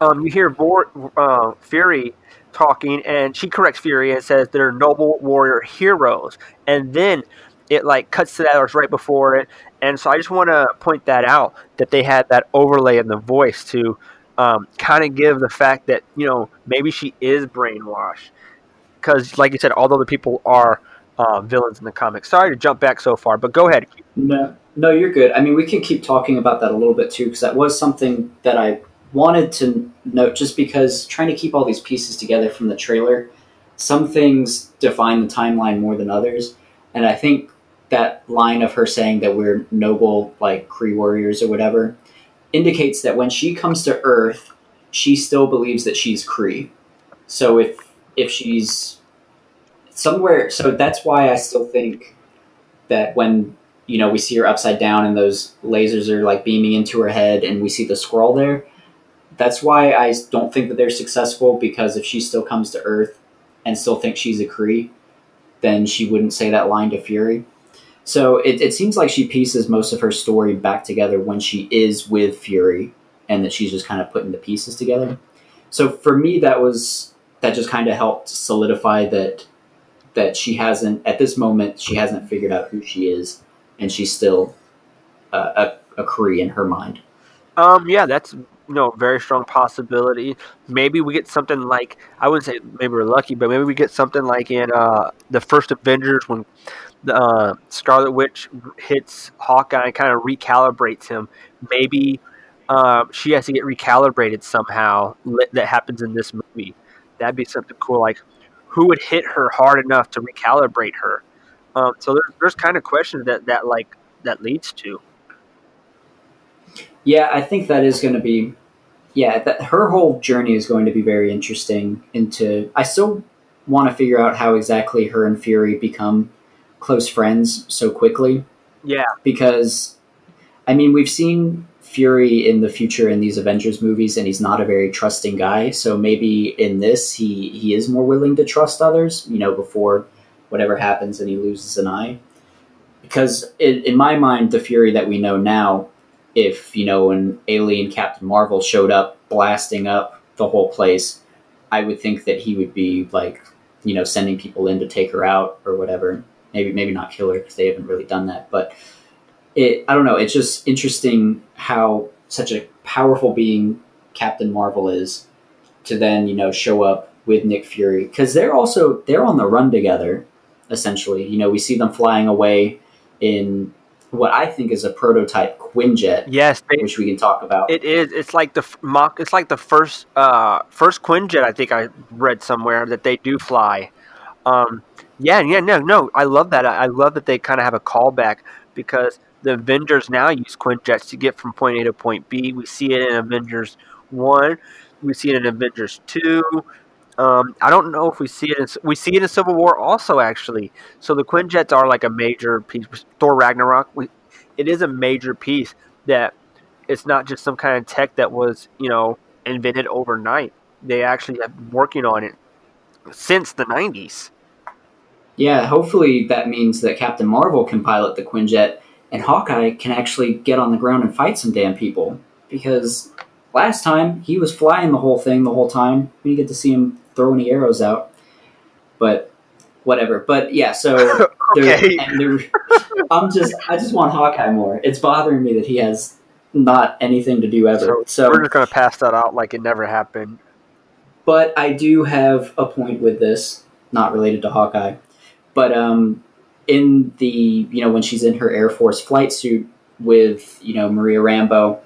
um, you hear Vor- uh, Fury talking, and she corrects Fury and says they're noble warrior heroes, and then it like cuts to that or it's right before it, and so I just want to point that out that they had that overlay in the voice to um, kind of give the fact that you know maybe she is brainwashed because, like you said, although the people are uh, villains in the comics. Sorry to jump back so far, but go ahead. No, no, you're good. I mean, we can keep talking about that a little bit too, because that was something that I wanted to note. Just because trying to keep all these pieces together from the trailer, some things define the timeline more than others, and I think that line of her saying that we're noble like Kree warriors or whatever indicates that when she comes to Earth, she still believes that she's Kree. So if if she's somewhere, so that's why I still think that when you know we see her upside down and those lasers are like beaming into her head and we see the Skrull there. That's why I don't think that they're successful because if she still comes to Earth and still thinks she's a Kree, then she wouldn't say that line to Fury. So it, it seems like she pieces most of her story back together when she is with Fury and that she's just kind of putting the pieces together. So for me, that was that just kind of helped solidify that that she hasn't at this moment she hasn't figured out who she is, and she's still uh, a a Kree in her mind. Um, yeah, that's you know very strong possibility. Maybe we get something like I wouldn't say maybe we're lucky, but maybe we get something like in uh, the first Avengers when the uh, Scarlet Witch hits Hawkeye and kind of recalibrates him. Maybe uh, she has to get recalibrated somehow. That happens in this movie. That'd be something cool. Like who would hit her hard enough to recalibrate her? Um, so there's there's kind of questions that that like that leads to. Yeah, I think that is going to be. Yeah, that her whole journey is going to be very interesting. Into I still want to figure out how exactly her and Fury become close friends so quickly. Yeah, because I mean we've seen Fury in the future in these Avengers movies, and he's not a very trusting guy. So maybe in this, he he is more willing to trust others. You know, before whatever happens and he loses an eye. Because in, in my mind, the Fury that we know now, if you know an alien Captain Marvel showed up blasting up the whole place, I would think that he would be like, you know, sending people in to take her out or whatever. Maybe maybe not kill her because they haven't really done that, but it I don't know. It's just interesting how such a powerful being Captain Marvel is to then you know show up with Nick Fury because they're also they're on the run together essentially. You know, we see them flying away in what I think is a prototype Quinjet. Yes, they, which we can talk about. It is. It's like the mock. It's like the first uh, first Quinjet. I think I read somewhere that they do fly. Um, yeah, yeah, no, no. I love that. I, I love that they kind of have a callback because the Avengers now use Quinjets to get from point A to point B. We see it in Avengers one. We see it in Avengers two. Um, I don't know if we see it. In, we see it in Civil War also, actually. So the Quinjets are like a major piece. Thor Ragnarok. We, it is a major piece that it's not just some kind of tech that was you know invented overnight. They actually have been working on it since the '90s. Yeah, hopefully that means that Captain Marvel can pilot the Quinjet and Hawkeye can actually get on the ground and fight some damn people. Because last time he was flying the whole thing the whole time. We get to see him throw any arrows out. But whatever. But yeah, so okay. I'm just I just want Hawkeye more. It's bothering me that he has not anything to do ever. So, so we're just gonna pass that out like it never happened. But I do have a point with this, not related to Hawkeye. But um, in the you know when she's in her Air Force flight suit with you know Maria Rambeau,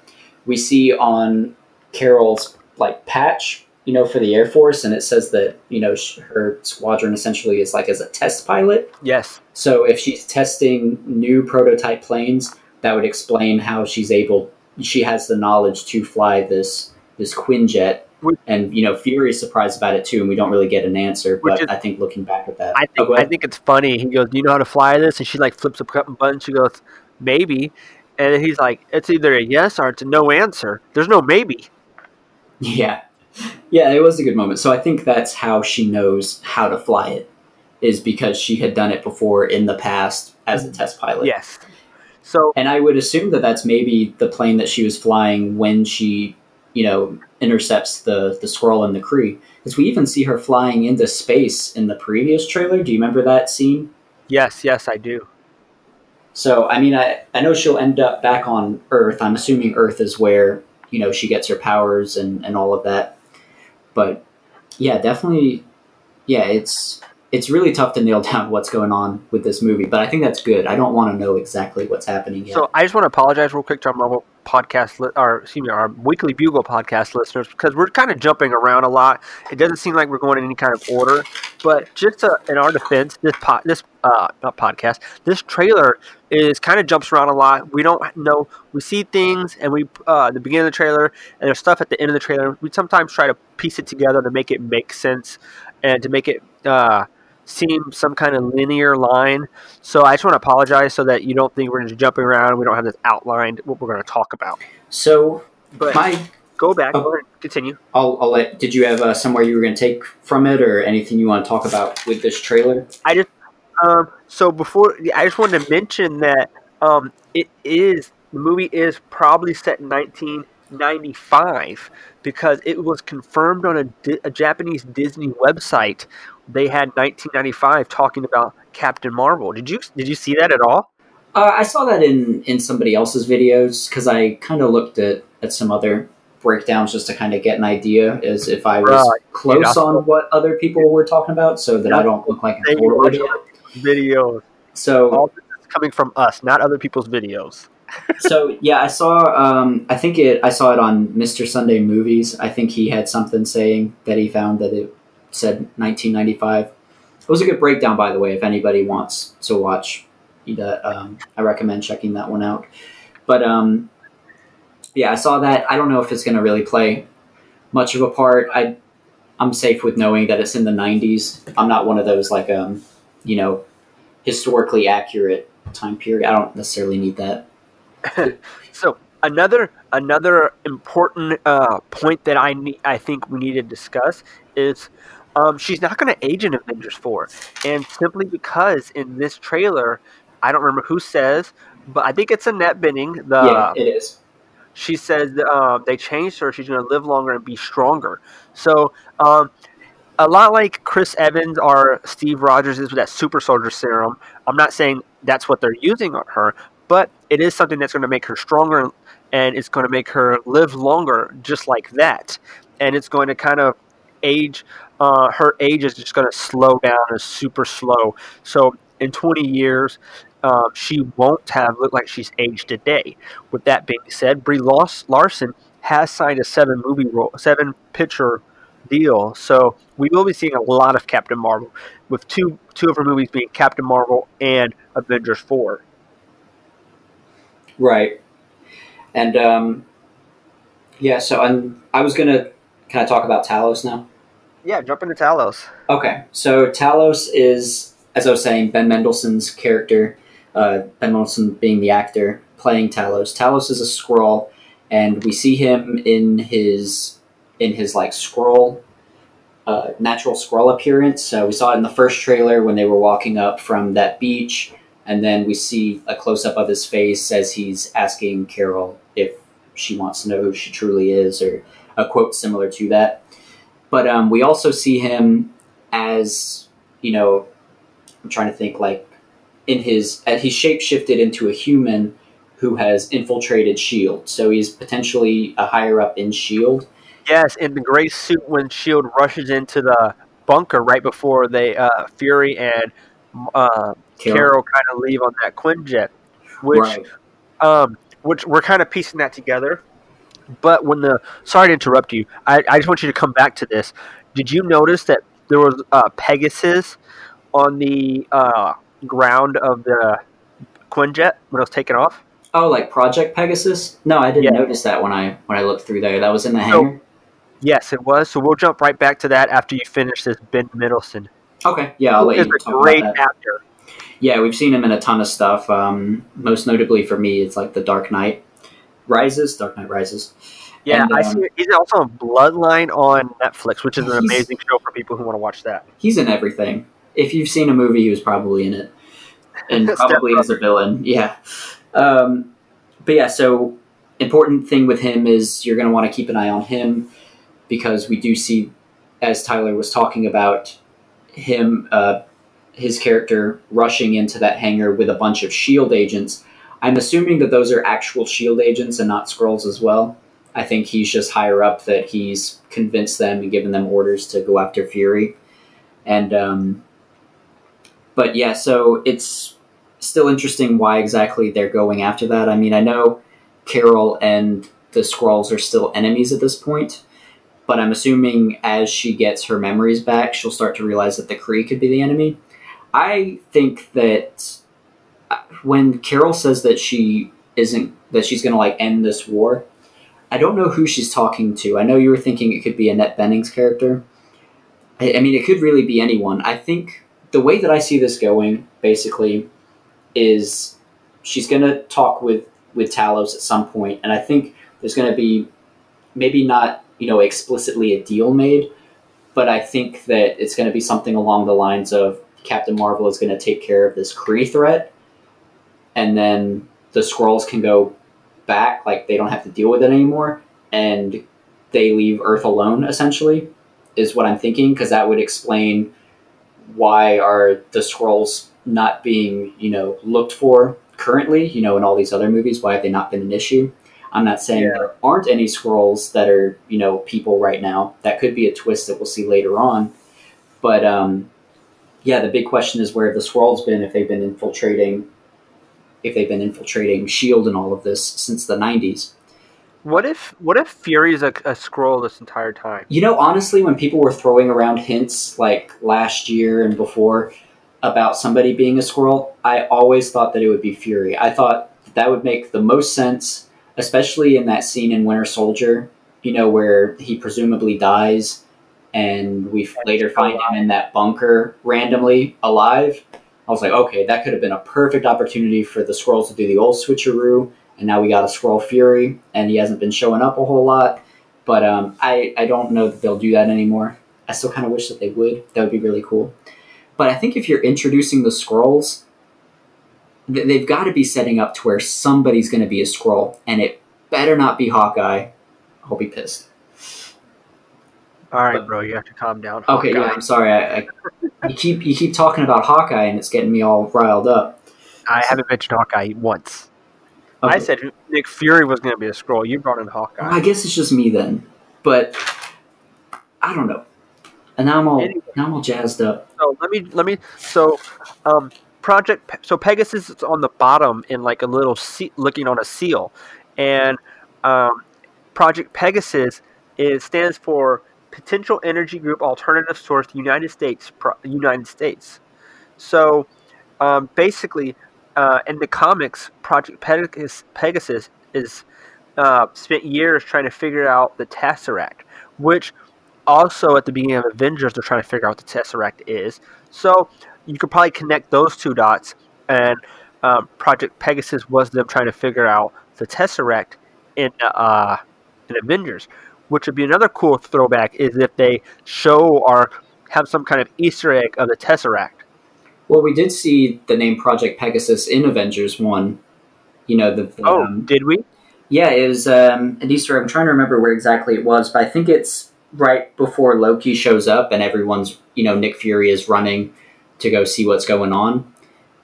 we see on Carol's like patch you know for the Air Force, and it says that you know her squadron essentially is like as a test pilot. Yes. So if she's testing new prototype planes, that would explain how she's able. She has the knowledge to fly this this Quinjet and you know Fury is surprised about it too, and we don't really get an answer. But is, I think looking back at that, I think oh, I think it's funny. He goes, "Do you know how to fly this?" And she like flips a button. She goes, "Maybe," and he's like, "It's either a yes or it's a no answer. There's no maybe." Yeah, yeah, it was a good moment. So I think that's how she knows how to fly it, is because she had done it before in the past as a test pilot. Yes. So, and I would assume that that's maybe the plane that she was flying when she, you know, intercepts the the Skrull and the Kree. Because we even see her flying into space in the previous trailer. Do you remember that scene? Yes, yes, I do. So I mean, I I know she'll end up back on Earth. I'm assuming Earth is where you know she gets her powers and and all of that. But yeah, definitely, yeah, it's it's really tough to nail down what's going on with this movie, but I think that's good. I don't want to know exactly what's happening yet. So I just want to apologize real quick to our Marvel podcast, li- or excuse me, our Weekly Bugle podcast listeners, because we're kind of jumping around a lot. It doesn't seem like we're going in any kind of order, but just to, in our defense, this pod, this uh, not podcast, this trailer is kind of jumps around a lot. We don't know. We see things, and we uh, the beginning of the trailer, and there's stuff at the end of the trailer. We sometimes try to piece it together to make it make sense and to make it. Uh, seem some kind of linear line. So I just want to apologize so that you don't think we're just jumping around and we don't have this outlined what we're going to talk about. so But my go back, Oh. continue. I'll, I'll let. Did you have uh, somewhere you were going to take from it, or anything you want to talk about with this trailer? I just um, so before, I just wanted to mention that um, it is the movie is probably set in 1995 because it was confirmed on a, a Japanese Disney website. They had 1995 talking about Captain Marvel. Did you did you see that at all? Uh, I saw that in in somebody else's videos because I kind of looked at at some other breakdowns just to kind of get an idea as if I was Right. close Yeah. on what other people were talking about, so that I don't look like a forward. Videos. So All this is coming from us, not other people's videos. so yeah, I saw. Um, I think it. I saw it on Mr. Sunday Movies. I think he had something saying that he found that it said 1995. It was a good breakdown, by the way. If anybody wants to watch um, I recommend checking that one out. But um, yeah, I saw that. I don't know if it's going to really play much of a part. I I'm safe with knowing that it's in the 90s. I'm not one of those like um, you know, historically accurate time period. I don't necessarily need that. So another another important uh, point that I need, I think we need to discuss is um, she's not going to age in Avengers four, and simply because in this trailer, I don't remember who says, but I think it's Annette Bening. The yeah, it is. she says that, uh, they changed her. She's going to live longer and be stronger. So, um, a lot like Chris Evans or Steve Rogers is with that super soldier serum. I'm not saying that's what they're using on her, but it is something that's going to make her stronger and it's going to make her live longer just like that. And it's going to kind of age, uh, her age is just going to slow down, is super slow. So, in 20 years, um, she won't have looked like she's aged a day. With that being said, Brie Larson has signed a seven movie role, seven picture deal. So we will be seeing a lot of Captain Marvel, with two two of her movies being Captain Marvel and Avengers Four. Right. And um, yeah, so I'm, I was gonna kind of talk about Talos now. Yeah, jump into Talos. Okay, so Talos is, as I was saying, Ben Mendelsohn's character. Uh, ben Mendelsohn being the actor playing Talos. Talos is a Skrull, and we see him in his in his like Skrull, uh, natural Skrull appearance. So we saw it in the first trailer when they were walking up from that beach, and then we see a close up of his face as he's asking Carol if she wants to know who she truly is, or a quote similar to that. But um, we also see him as you know, I'm trying to think like in his as he's shape shifted into a human who has infiltrated Shield. So he's potentially a higher up in Shield. Yes, in the gray suit when Shield rushes into the bunker right before they uh, Fury and uh, Carol kind of leave on that Quinjet, which right. um, which we're kind of piecing that together. But when the sorry to interrupt you, I, I just want you to come back to this. Did you notice that there was uh, Pegasus on the uh, ground of the Quinjet when it was taken off? Oh, like Project Pegasus? No, I didn't Yeah. notice that when I when I looked through there. That was in the So- hangar. Yes, it was. So we'll jump right back to that after you finish this Ben Middleton. Okay, yeah, I'll let you talk great about that. actor. Yeah, we've seen him in a ton of stuff. Um, most notably for me, it's like The Dark Knight Rises. Dark Knight Rises. Yeah, And, I um, see. He's also on Bloodline on Netflix, which is an amazing show for people who want to watch that. He's in everything. If you've seen a movie, he was probably in it, and probably as a villain. Yeah. Um, but yeah, so important thing with him is you're going to want to keep an eye on him because we do see, as Tyler was talking about, him, uh, his character rushing into that hangar with a bunch of Shield agents. I'm assuming that those are actual Shield agents and not Skrulls as well. I think he's just higher up that he's convinced them and given them orders to go after Fury. And um, but yeah, so it's still interesting why exactly they're going after that. I mean, I know Carol and the Skrulls are still enemies at this point, but I'm assuming as she gets her memories back, she'll start to realize that the Kree could be the enemy. I think that when Carol says that she isn't that she's going to like end this war, I don't know who she's talking to. I know you were thinking it could be Annette Bening's character. I, I mean, it could really be anyone. I think the way that I see this going, basically, is she's going to talk with with Talos at some point, and I think there's going to be maybe not you know explicitly a deal made, but I think that it's going to be something along the lines of Captain Marvel is going to take care of this Kree threat, and then the Skrulls can go back, like they don't have to deal with it anymore, and they leave Earth alone. Essentially, is what I'm thinking because that would explain why are the Skrulls not being you know looked for currently. You know, in all these other movies, why have they not been an issue? I'm not saying Yeah. there aren't any Skrulls that are you know people right now. That could be a twist that we'll see later on, but um, yeah, the big question is where have the Skrulls been if they've been infiltrating, if they've been infiltrating Shield and all of this since the '90s. What if what if Fury's a, a Skrull this entire time? You know, honestly, when people were throwing around hints like last year and before about somebody being a Skrull, I always thought that it would be Fury. I thought that would make the most sense, especially in that scene in Winter Soldier, you know, where he presumably dies and we later find him in that bunker randomly alive. I was like, okay, that could have been a perfect opportunity for the Skrulls to do the old switcheroo, and now we got a Skrull Fury, and he hasn't been showing up a whole lot. But um, I, I don't know that they'll do that anymore. I still kind of wish that they would. That would be really cool. But I think if you're introducing the Skrulls, th- they've got to be setting up to where somebody's going to be a Skrull, and it better not be Hawkeye. I'll be pissed. All right, But- bro, you have to calm down. Okay, yeah, I'm sorry. I, I, you keep you keep talking about Hawkeye, and it's getting me all riled up. I haven't mentioned Hawkeye once. I said Nick Fury was going to be a Skrull. You brought in Hawkeye. Well, I guess it's just me then, but I don't know. And now I'm all Anyway. now I'm all jazzed up. So let me let me so um project Pe- so Pegasus is on the bottom in like a little se- looking on a seal, and um, Project Pegasus is stands for Potential Energy Group Alternative Source United States United States. So um, basically, uh, in the comics, Project Pegasus, Pegasus is uh, spent years trying to figure out the Tesseract, which also at the beginning of Avengers, they're trying to figure out what the Tesseract is. So you could probably connect those two dots, and um, Project Pegasus was them trying to figure out the Tesseract in uh, in Avengers, which would be another cool throwback is if they show or have some kind of Easter egg of the Tesseract. Well, we did see the name Project Pegasus in Avengers One. You know the, the, Oh, um, did we? yeah, it was um, an Easter. egg. I'm trying to remember where exactly it was, but I think it's right before Loki shows up and everyone's you know Nick Fury is running to go see what's going on,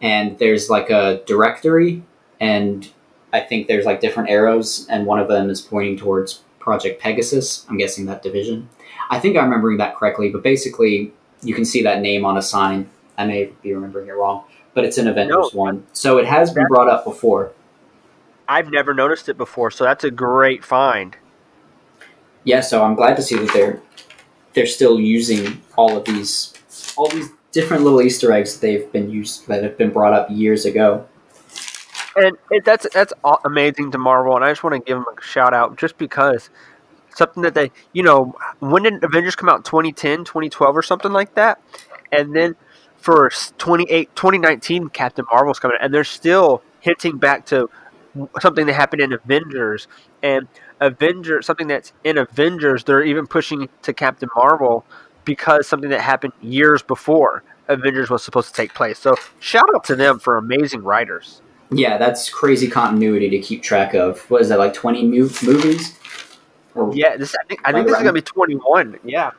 and there's like a directory, and I think there's like different arrows, and one of them is pointing towards Project Pegasus. I'm guessing that division. I think I'm remembering that correctly, but basically you can see that name on a sign. I may be remembering it wrong, but it's an Avengers One, so it has been brought up before. I've never noticed it before, so that's a great find. yeah, so I'm glad to see that they're they're still using all of these all these different little Easter eggs that they've been used that have been brought up years ago. And it, that's that's amazing to Marvel, and I just want to give them a shout out just because something that they, you know, when did Avengers come out? 2010, 2012 or something like that, and then for s- 28, 2019, Captain Marvel's coming, and they're still hinting back to something that happened in Avengers and Avengers, something that's in Avengers. They're even pushing to Captain Marvel because something that happened years before Avengers was supposed to take place. So shout out to them for amazing writers. Yeah, that's crazy continuity to keep track of. What is that like twenty mu- movies? Or, Yeah, this I think I think this is gonna be twenty one. Yeah,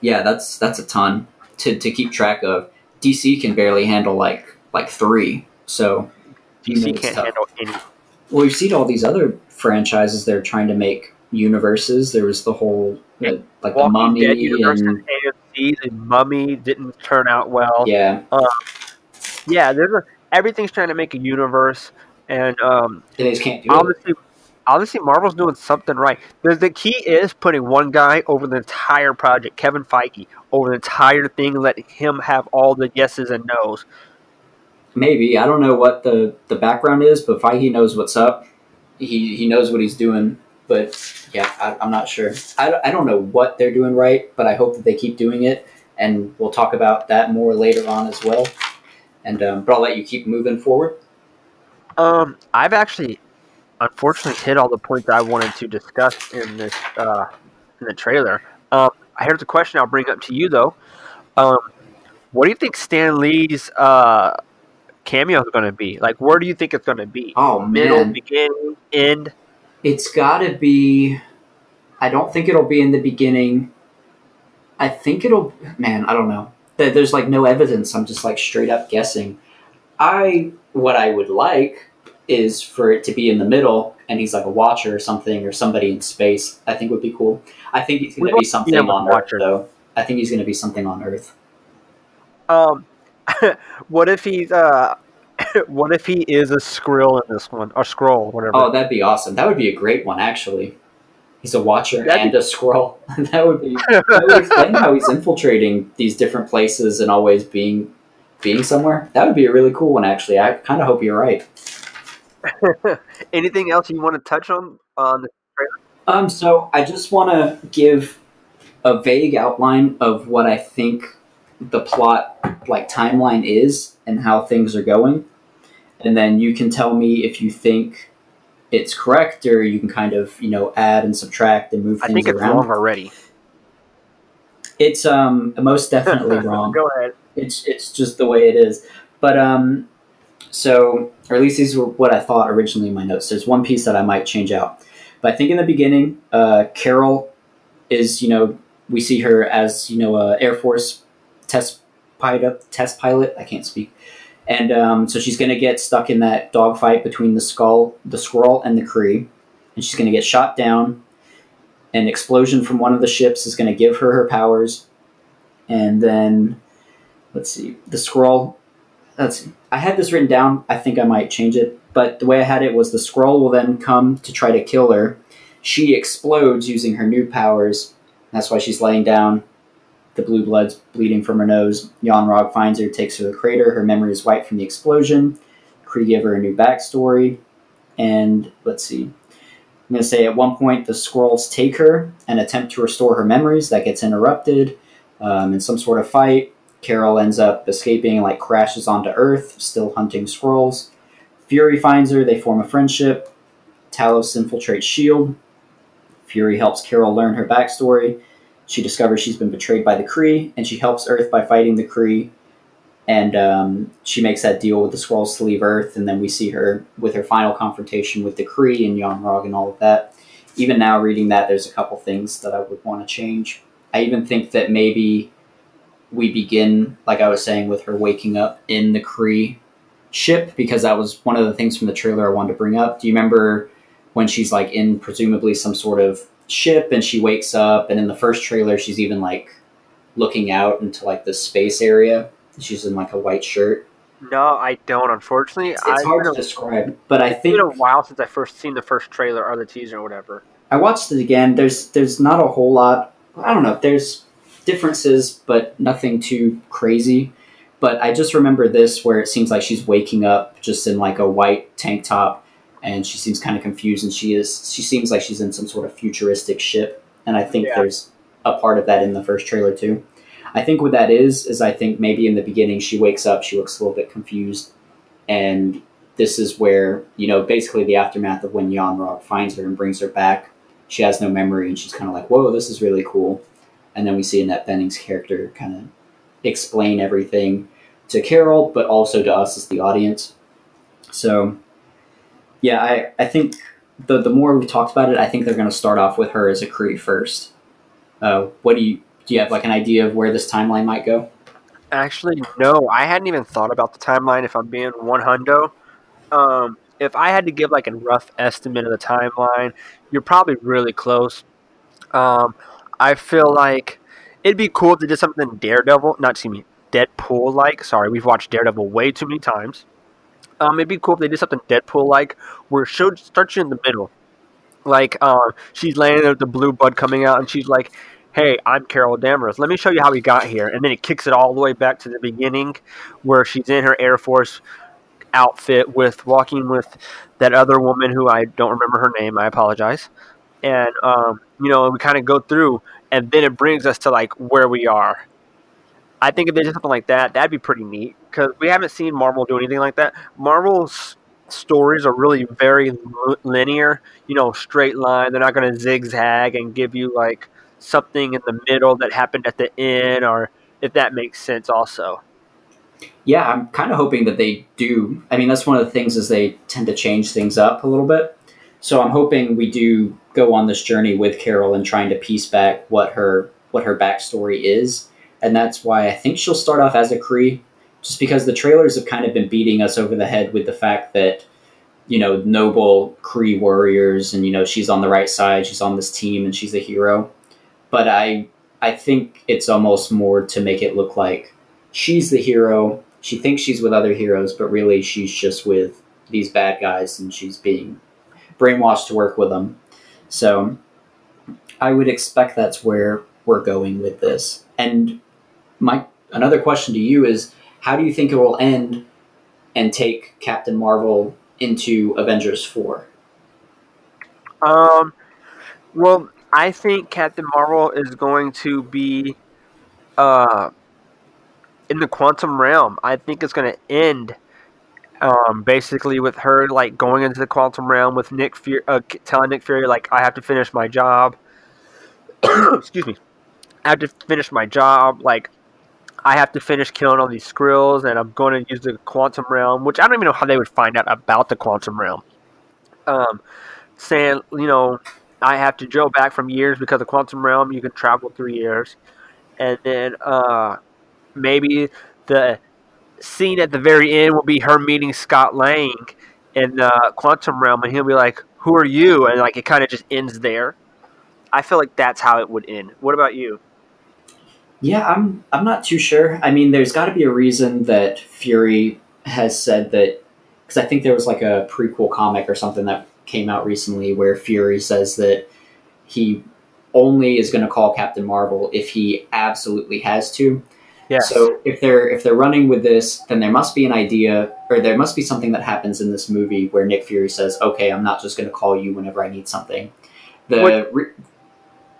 yeah, that's that's a ton to, to keep track of. DC can barely handle like like three. So DC can't tough. handle any. Well, we've seen all these other franchises they're trying to make universes. There was the whole uh, like the Mummy Dead universe and Disease and Mummy didn't turn out well. Yeah, Yeah, there's a, everything's trying to make a universe, and um, they just can't do it. obviously, obviously Marvel's doing something right. The, the key is putting one guy over the entire project, Kevin Feige, over the entire thing, letting him have all the yeses and nos. Maybe I don't know what the the background is, but Feige knows what's up. He he knows what he's doing. But yeah, I, I'm not sure. I, I don't know what they're doing right, but I hope that they keep doing it, and we'll talk about that more later on as well. And um, but I'll let you keep moving forward. Um, I've actually, unfortunately, hit all the points I wanted to discuss in this uh, in the trailer. Um, here's a question I'll bring up to you though. Um, what do you think Stan Lee's uh, cameo is going to be? Like, where do you think it's going to be? Oh Middle, man, beginning, end? it's got to be. I don't think it'll be in the beginning. I think it'll. Man, I don't know. There- There's like no evidence. I'm just like straight up guessing. I what I would like is for it to be in the middle, and he's like a watcher or something, or somebody in space. I think would be cool. I think he's going to be something see him as on a Earth, though. I think he's going to be something on Earth. Um, what if he's uh, what if he is a Skrull in this one or scroll, whatever? Oh, that'd be awesome. That would be a great one, actually. He's a watcher That'd and a Skrull. that would be. That would explain how he's infiltrating these different places and always being being somewhere. That would be a really cool one, actually. I kind of hope you're right. Anything else you want to touch on on the Um, so I just want to give a vague outline of what I think the plot, like timeline, is and how things are going, and then you can tell me if you think it's correct, or you can kind of you know add and subtract and move I things think it's around. wrong already. It's um most definitely wrong. Go ahead. It's it's just the way it is. But um, so or at least these were what I thought originally in my notes. There's one piece that I might change out, but I think in the beginning, uh, Carol is you know we see her as you know a Air Force test pilot. Test pilot. I can't speak. And um, so she's going to get stuck in that dogfight between the skull, the Skrull, and the Kree, and she's going to get shot down. An explosion from one of the ships is going to give her her powers, and then let's see the Skrull that's i had this written down. I think i might change it. But the way i had it was the Skrull will then come to try to kill her. She explodes using her new powers. That's why she's laying down the blue blood's bleeding from her nose Yon-Rogg finds her takes her to the crater her memory is wiped from the explosion Kree give her a new backstory and let's see i'm going to say at one point the Skrulls take her and attempt to restore her memories that gets interrupted um, in some sort of fight Carol ends up escaping and like crashes onto Earth, still hunting Skrulls. Fury finds her, they form a friendship. Talos infiltrates S.H.I.E.L.D. Fury helps Carol learn her backstory. She discovers she's been betrayed by the Kree, and she helps Earth by fighting the Kree. And um, she makes that deal with the Skrulls to leave Earth, and then we see her with her final confrontation with the Kree and Yon-Rogg and all of that. Even now, reading that, there's a couple things that I would want to change. I even think that maybe we begin, like I was saying, with her waking up in the Kree ship because that was one of the things from the trailer I wanted to bring up. Do you remember when she's like in presumably some sort of ship and she wakes up and in the first trailer she's even like looking out into like the space area. She's in like a white shirt. No, I don't. Unfortunately, It's, it's hard to describe, but I It's think been a while since I first seen the first trailer or the teaser or whatever. I watched it again. There's there's not a whole lot. I don't know. There's differences, but nothing too crazy. But I just remember this where it seems like she's waking up just in like a white tank top, and she seems kind of confused, and she is. She seems like she's in some sort of futuristic ship, and I think Yeah. there's a part of that in the first trailer too. I think what that is is I think maybe in the beginning she wakes up, she looks a little bit confused, and this is where you know basically the aftermath of when Yon-Rogg finds her and brings her back. She has no memory, and she's kind of like, "Whoa, this is really cool." And then we see Annette Bening's character kind of explain everything to Carol, but also to us as the audience. So, yeah, I, I think the the more we talked about it, I think they're going to start off with her as a Kree first. Uh, what do you do? You have like an idea of where this timeline might go? Actually, no, I hadn't even thought about the timeline. If I'm being one hundo, um, if I had to give like a rough estimate of the timeline, you're probably really close. Um, I feel like it'd be cool they did something Daredevil, not excuse me, Deadpool like. Sorry, we've watched Daredevil way too many times. Um, it'd be cool if they did something Deadpool like, where it showed starts you in the middle, like uh, she's laying there with the blue bud coming out, and she's like, "Hey, I'm Carol Danvers. Let me show you how we got here." And then it kicks it all the way back to the beginning, where she's in her Air Force outfit with walking with that other woman who I don't remember her name. I apologize. And um, you know, we kind of go through, and then it brings us to like where we are. I think if they did something like that, that'd be pretty neat because we haven't seen Marvel do anything like that. Marvel's stories are really very linear, you know, straight line. They're not going to zigzag and give you like something in the middle that happened at the end, or if that makes sense, also. Yeah, I'm kind of hoping that they do. I mean, that's one of the things is they tend to change things up a little bit. So I'm hoping we do go on this journey with Carol and trying to piece back what her what her backstory is and that's why I think she'll start off as a Kree, just because the trailers have kind of been beating us over the head with the fact that you know noble Kree warriors, and you know she's on the right side, she's on this team, and she's a hero. But I I think it's almost more to make it look like she's the hero. She thinks she's with other heroes, but really she's just with these bad guys, and she's being brainwashed to work with them. So I would expect that's where we're going with this. And my another question to you is how do you think it will end and take Captain Marvel into Avengers 4? Um well, I think Captain Marvel is going to be uh in the quantum realm. I think it's going to end um, basically with her like going into the quantum realm with Nick Fury, uh, telling Nick Fury like I have to finish my job. Excuse me. I have to finish my job. Like I have to finish killing all these Skrulls, and I'm going to use the quantum realm, which I don't even know how they would find out about the quantum realm. Um, saying, you know, I have to go back from years because the quantum realm you can travel through years, and then uh, maybe the scene at the very end will be her meeting Scott Lang in the quantum realm, and he'll be like, "Who are you?" and like it kind of just ends there. I feel like that's how it would end. What about you? Yeah, I'm I'm not too sure. I mean, there's got to be a reason that Fury has said that because I think there was like a prequel comic or something that came out recently where Fury says that he only is going to call Captain Marvel if he absolutely has to. Yes. So if they're if they're running with this, then there must be an idea or there must be something that happens in this movie where Nick Fury says, "Okay, I'm not just going to call you whenever I need something." The re-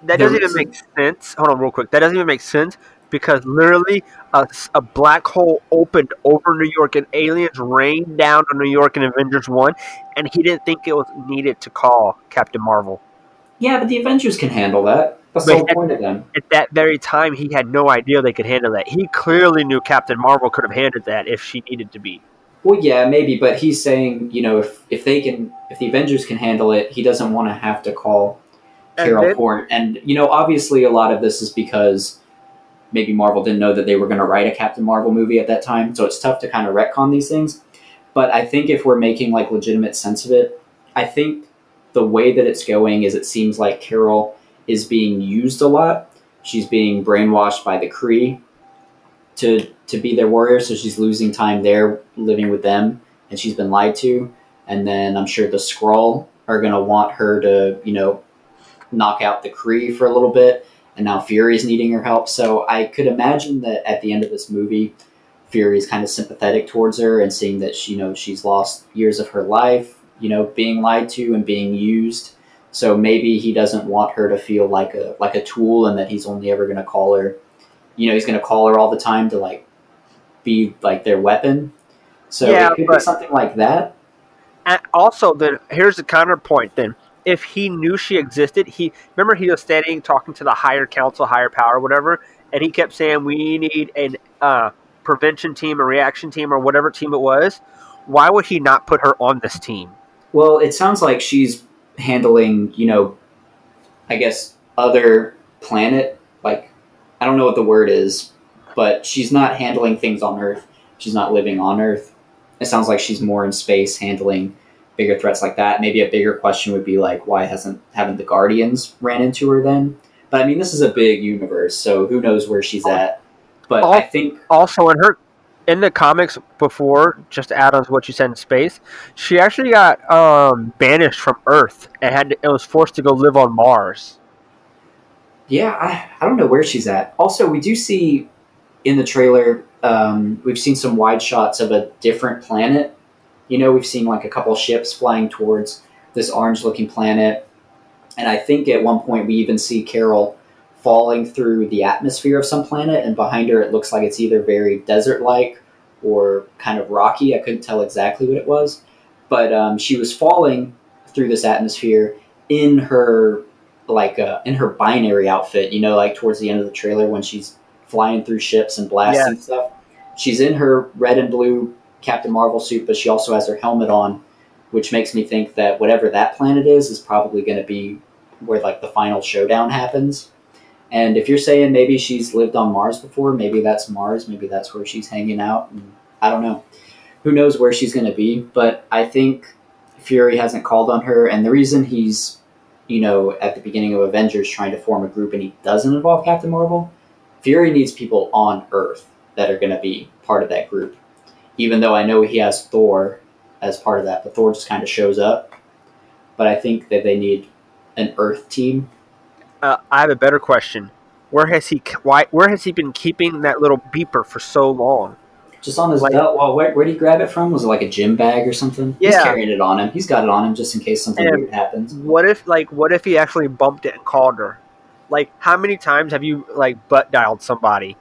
that doesn't even make sense. Hold on, real quick. That doesn't even make sense because literally a, a black hole opened over New York and aliens rained down on New York in Avengers 1, and he didn't think it was needed to call Captain Marvel. Yeah, but the Avengers can handle that. That's but the whole at, point of them. At that very time, he had no idea they could handle that. He clearly knew Captain Marvel could have handled that if she needed to be. Well, yeah, maybe, but he's saying, you know, if if they can, if the Avengers can handle it, he doesn't want to have to call Carol Horn. And you know, obviously, a lot of this is because maybe Marvel didn't know that they were going to write a Captain Marvel movie at that time, so it's tough to kind of retcon these things. But I think if we're making like legitimate sense of it, I think the way that it's going is it seems like Carol is being used a lot. She's being brainwashed by the Kree to to be their warrior, so she's losing time there living with them, and she's been lied to. And then I'm sure the Skrull are gonna want her to, you know, knock out the Kree for a little bit, and now Fury's needing her help. So I could imagine that at the end of this movie, Fury is kind of sympathetic towards her and seeing that she, you know she's lost years of her life, you know, being lied to and being used. So maybe he doesn't want her to feel like a like a tool, and that he's only ever going to call her. You know, he's going to call her all the time to like be like their weapon. So yeah, it could be something like that. And also, then here's the counterpoint. Then if he knew she existed, he remember he was standing talking to the higher council, higher power, whatever, and he kept saying we need an uh, prevention team, a reaction team, or whatever team it was. Why would he not put her on this team? Well, it sounds like she's handling, you know, I guess other planet. Like, I don't know what the word is, but she's not handling things on Earth. She's not living on Earth. It sounds like she's more in space handling bigger threats like that. Maybe a bigger question would be like, why hasn't haven't the Guardians ran into her then? But I mean, this is a big universe, so who knows where she's at. But I think Also, in her in the comics before, just to add on to what you said in space, she actually got um, banished from Earth and had to, and was forced to go live on Mars. Yeah, I, I don't know where she's at. Also, we do see in the trailer, um, we've seen some wide shots of a different planet. You know, we've seen like a couple ships flying towards this orange looking planet. And I think at one point we even see Carol falling through the atmosphere of some planet, and behind her it looks like it's either very desert like or kind of rocky. I couldn't tell exactly what it was. But um, she was falling through this atmosphere in her like uh, in her binary outfit, you know, like towards the end of the trailer when she's flying through ships and blasting stuff. She's in her red and blue Captain Marvel suit, but she also has her helmet on, which makes me think that whatever that planet is is probably going to be where like the final showdown happens. And if you're saying maybe she's lived on Mars before, maybe that's Mars, maybe that's where she's hanging out. I don't know. Who knows where she's going to be? But I think Fury hasn't called on her, and the reason he's you know, at the beginning of Avengers trying to form a group and he doesn't involve Captain Marvel, Fury needs people on Earth that are going to be part of that group. Even though I know he has Thor as part of that, but Thor just kind of shows up. But I think that they need an Earth team. Uh, I have a better question. Where has he why where has he been keeping that little beeper for so long? Just on his Like- belt. Well, where, where did he grab it from? Was it like a gym bag or something? Yeah. He's carrying it on him. He's got it on him just in case something And- weird happens. What if like what if he actually bumped it and called her? Like how many times have you like butt dialed somebody?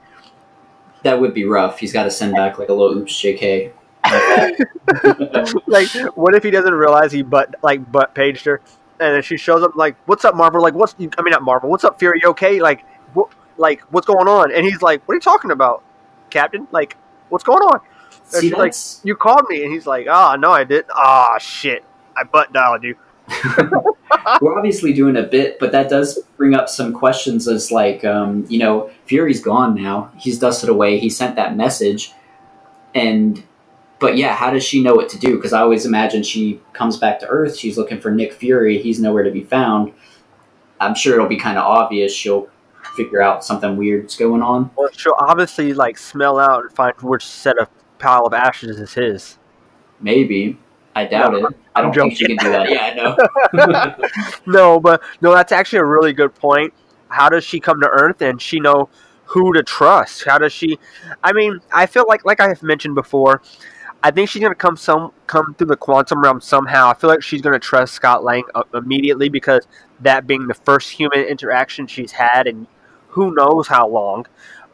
That would be rough. He's got to send back like a little oops JK. like what if he doesn't realize he butt like butt paged her? And then she shows up like what's up Marvel? Like what's I mean not Marvel what's up Fury? You okay? Like what like what's going on? And he's like what are you talking about Captain? Like what's going on? And See, she's like you called me. And he's like ah no I didn't. ah shit. I butt dialed you we're obviously doing a bit, but that does bring up some questions as like, um, you know, Fury's gone now. He's dusted away. He sent that message, and but yeah, how does she know what to do? Because I always imagine she comes back to Earth. She's looking for Nick Fury. He's nowhere to be found. I'm sure it'll be kind of obvious. She'll figure out something weird's going on. well she'll obviously like smell out and find which set of pile of ashes is his Maybe. I doubt No, it. I don't I'm think she can do that. Yeah, I know. no, but no, that's actually a really good point. How does she come to Earth and she know who to trust? How does she? I mean, I feel like, like I have mentioned before, I think she's gonna come some come through the quantum realm somehow. I feel like she's gonna trust Scott Lang uh, immediately because that being the first human interaction she's had, and who knows how long.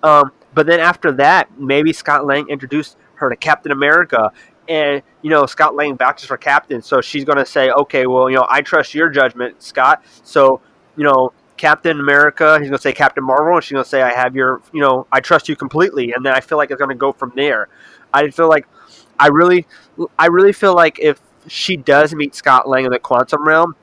Um, but then after that, maybe Scott Lang introduced her to Captain America, and you know Scott Lang vouches for Captain, so she's going to say, okay, well, you know, I trust your judgment, Scott. So, you know, Captain America, he's going to say Captain Marvel, and she's going to say, I have your, you know, I trust you completely, and then I feel like it's going to go from there. I feel like, I really, I really feel like if she does meet Scott Lang in the quantum realm,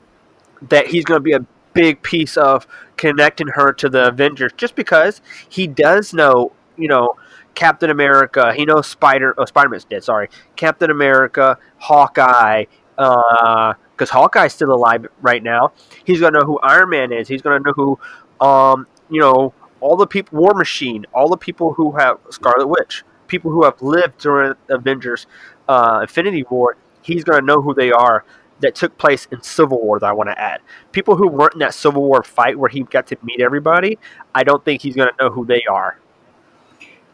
that he's going to be a big piece of connecting her to the Avengers, just because he does know, you know, Captain America. He knows Spider. Oh, Spider Man's dead. Sorry, Captain America, Hawkeye. Because Hawkeye's still alive right now. He's gonna know who Iron Man is. He's gonna know who, um, you know, all the people, War Machine, all the people who have Scarlet Witch, people who have lived during Avengers, uh, Infinity War. He's gonna know who they are. That took place in Civil War. That I want to add. People who weren't in that Civil War fight where he got to meet everybody. I don't think he's gonna know who they are.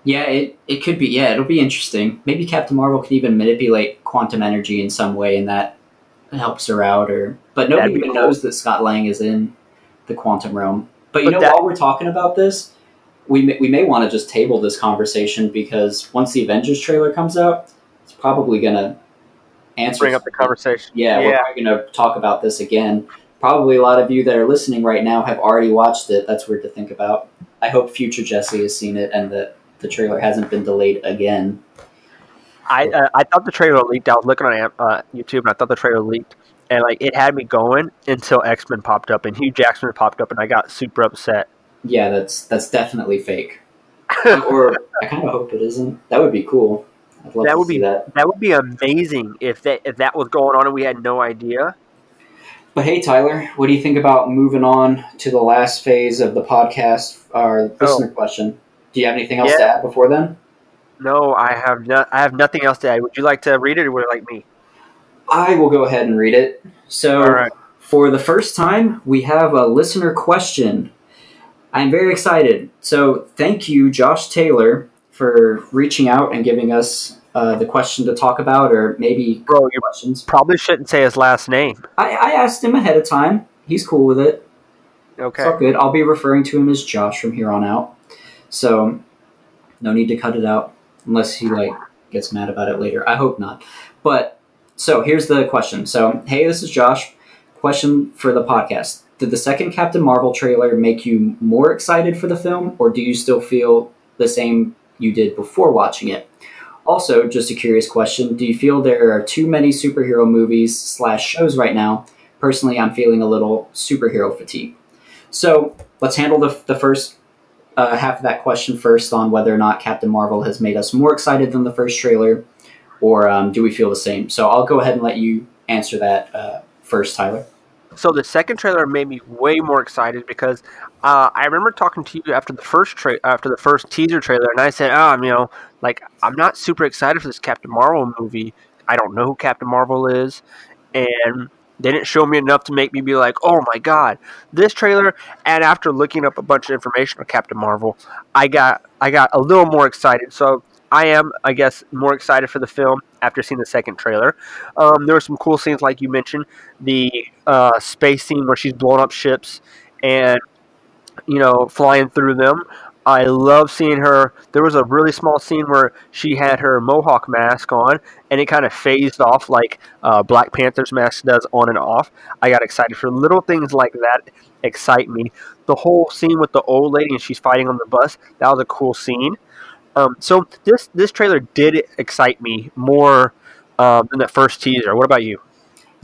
Yeah, it, it could be. Yeah, it'll be interesting. Maybe Captain Marvel can even manipulate quantum energy in some way, and that helps her out. Or but nobody even cool. knows that Scott Lang is in the quantum realm. But you But know, that- while we're talking about this, we may, we may want to just table this conversation because once the Avengers trailer comes out, it's probably gonna answer. Bring up the conversation. Yeah, we're going to talk about this again. Probably a lot of you that are listening right now have already watched it. That's weird to think about. I hope future Jesse has seen it and that the trailer hasn't been delayed again. I uh, I thought the trailer leaked. I was looking on uh, YouTube and I thought the trailer leaked, and like it had me going until X Men popped up and Hugh Jackman popped up, and I got super upset. Yeah, that's that's definitely fake. or I kind of hope it isn't. That would be cool. I'd love That would be- that. That would be amazing if that if that was going on and we had no idea. But hey, Tyler, what do you think about moving on to the last phase of the podcast, our listener question? Do you have anything else to add before then? No, I have no, I have nothing else to add. Would you like to read it, or would you like me? I will go ahead and read it. So, right. for the first time, we have a listener question. I'm very excited. So, thank you, Josh Taylor, for reaching out and giving us uh, the question to talk about, or maybe Bro, you questions. probably shouldn't say his last name. I, I asked him ahead of time. He's cool with it. Okay. It's all good. I'll be referring to him as Josh from here on out. So, no need to cut it out unless he like gets mad about it later. I hope not. But so here's the question. So, hey, this is Josh. Question for the podcast. Did the second Captain Marvel trailer make you more excited for the film or do you still feel the same you did before watching it? Also, just a curious question, do you feel there are too many superhero movies slash shows right now? Personally, I'm feeling a little superhero fatigue. So let's handle the, the first uh, half of that question first on whether or not Captain Marvel has made us more excited than the first trailer, or um, do we feel the same? So I'll go ahead and let you answer that uh, first, Tyler. So the second trailer made me way more excited because uh, I remember talking to you after the first tra- after the first teaser trailer, and I said, "Ah, you know, like I'm not super excited for this Captain Marvel movie. I don't know who Captain Marvel is, and they didn't show me enough to make me be like, oh my god, this trailer." And after looking up a bunch of information on Captain Marvel, I got I got a little more excited. So I am, I guess, more excited for the film after seeing the second trailer. Um, there were some cool scenes, like you mentioned, the uh, space scene where she's blowing up ships and you know flying through them. I love seeing her. There was a really small scene where she had her mohawk mask on, and it kind of phased off like uh, Black Panther's mask does on and off. I got excited for little things like that. Excite me. The whole scene with the old lady and she's fighting on the bus. That was a cool scene. Um, so this this trailer did excite me more um, than that first teaser. What about you?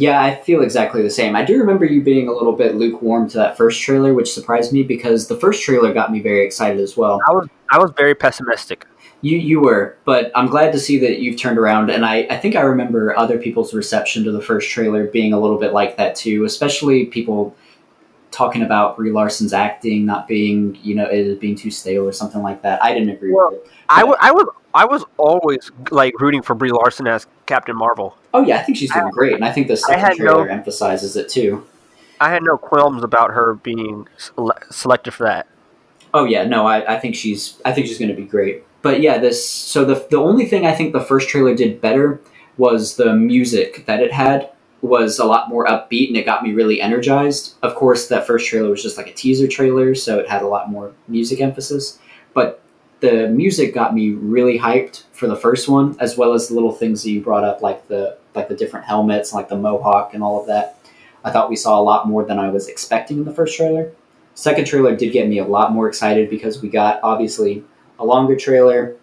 Yeah, I feel exactly the same. I do remember you being a little bit lukewarm to that first trailer, which surprised me because the first trailer got me very excited as well. I was I was very pessimistic. You you were, but I'm glad to see that you've turned around. And I, I think I remember other people's reception to the first trailer being a little bit like that too, especially people talking about Brie Larson's acting not being, you know, it being too stale or something like that. I didn't agree Well, with it. I I was I was always like rooting for Brie Larson as Captain Marvel. Oh yeah, I think she's doing great, and I think the second trailer no- emphasizes it too. I had no qualms about her being sele- selected for that. Oh yeah, no, I, I think she's I think she's going to be great. But yeah, this so the the only thing I think the first trailer did better was the music that it had was a lot more upbeat and it got me really energized. Of course, that first trailer was just like a teaser trailer, so it had a lot more music emphasis. But the music got me really hyped for the first one, as well as the little things that you brought up, like the like the different helmets, like the mohawk and all of that. I thought we saw a lot more than I was expecting in the first trailer. Second trailer did get me a lot more excited because we got obviously a longer trailer,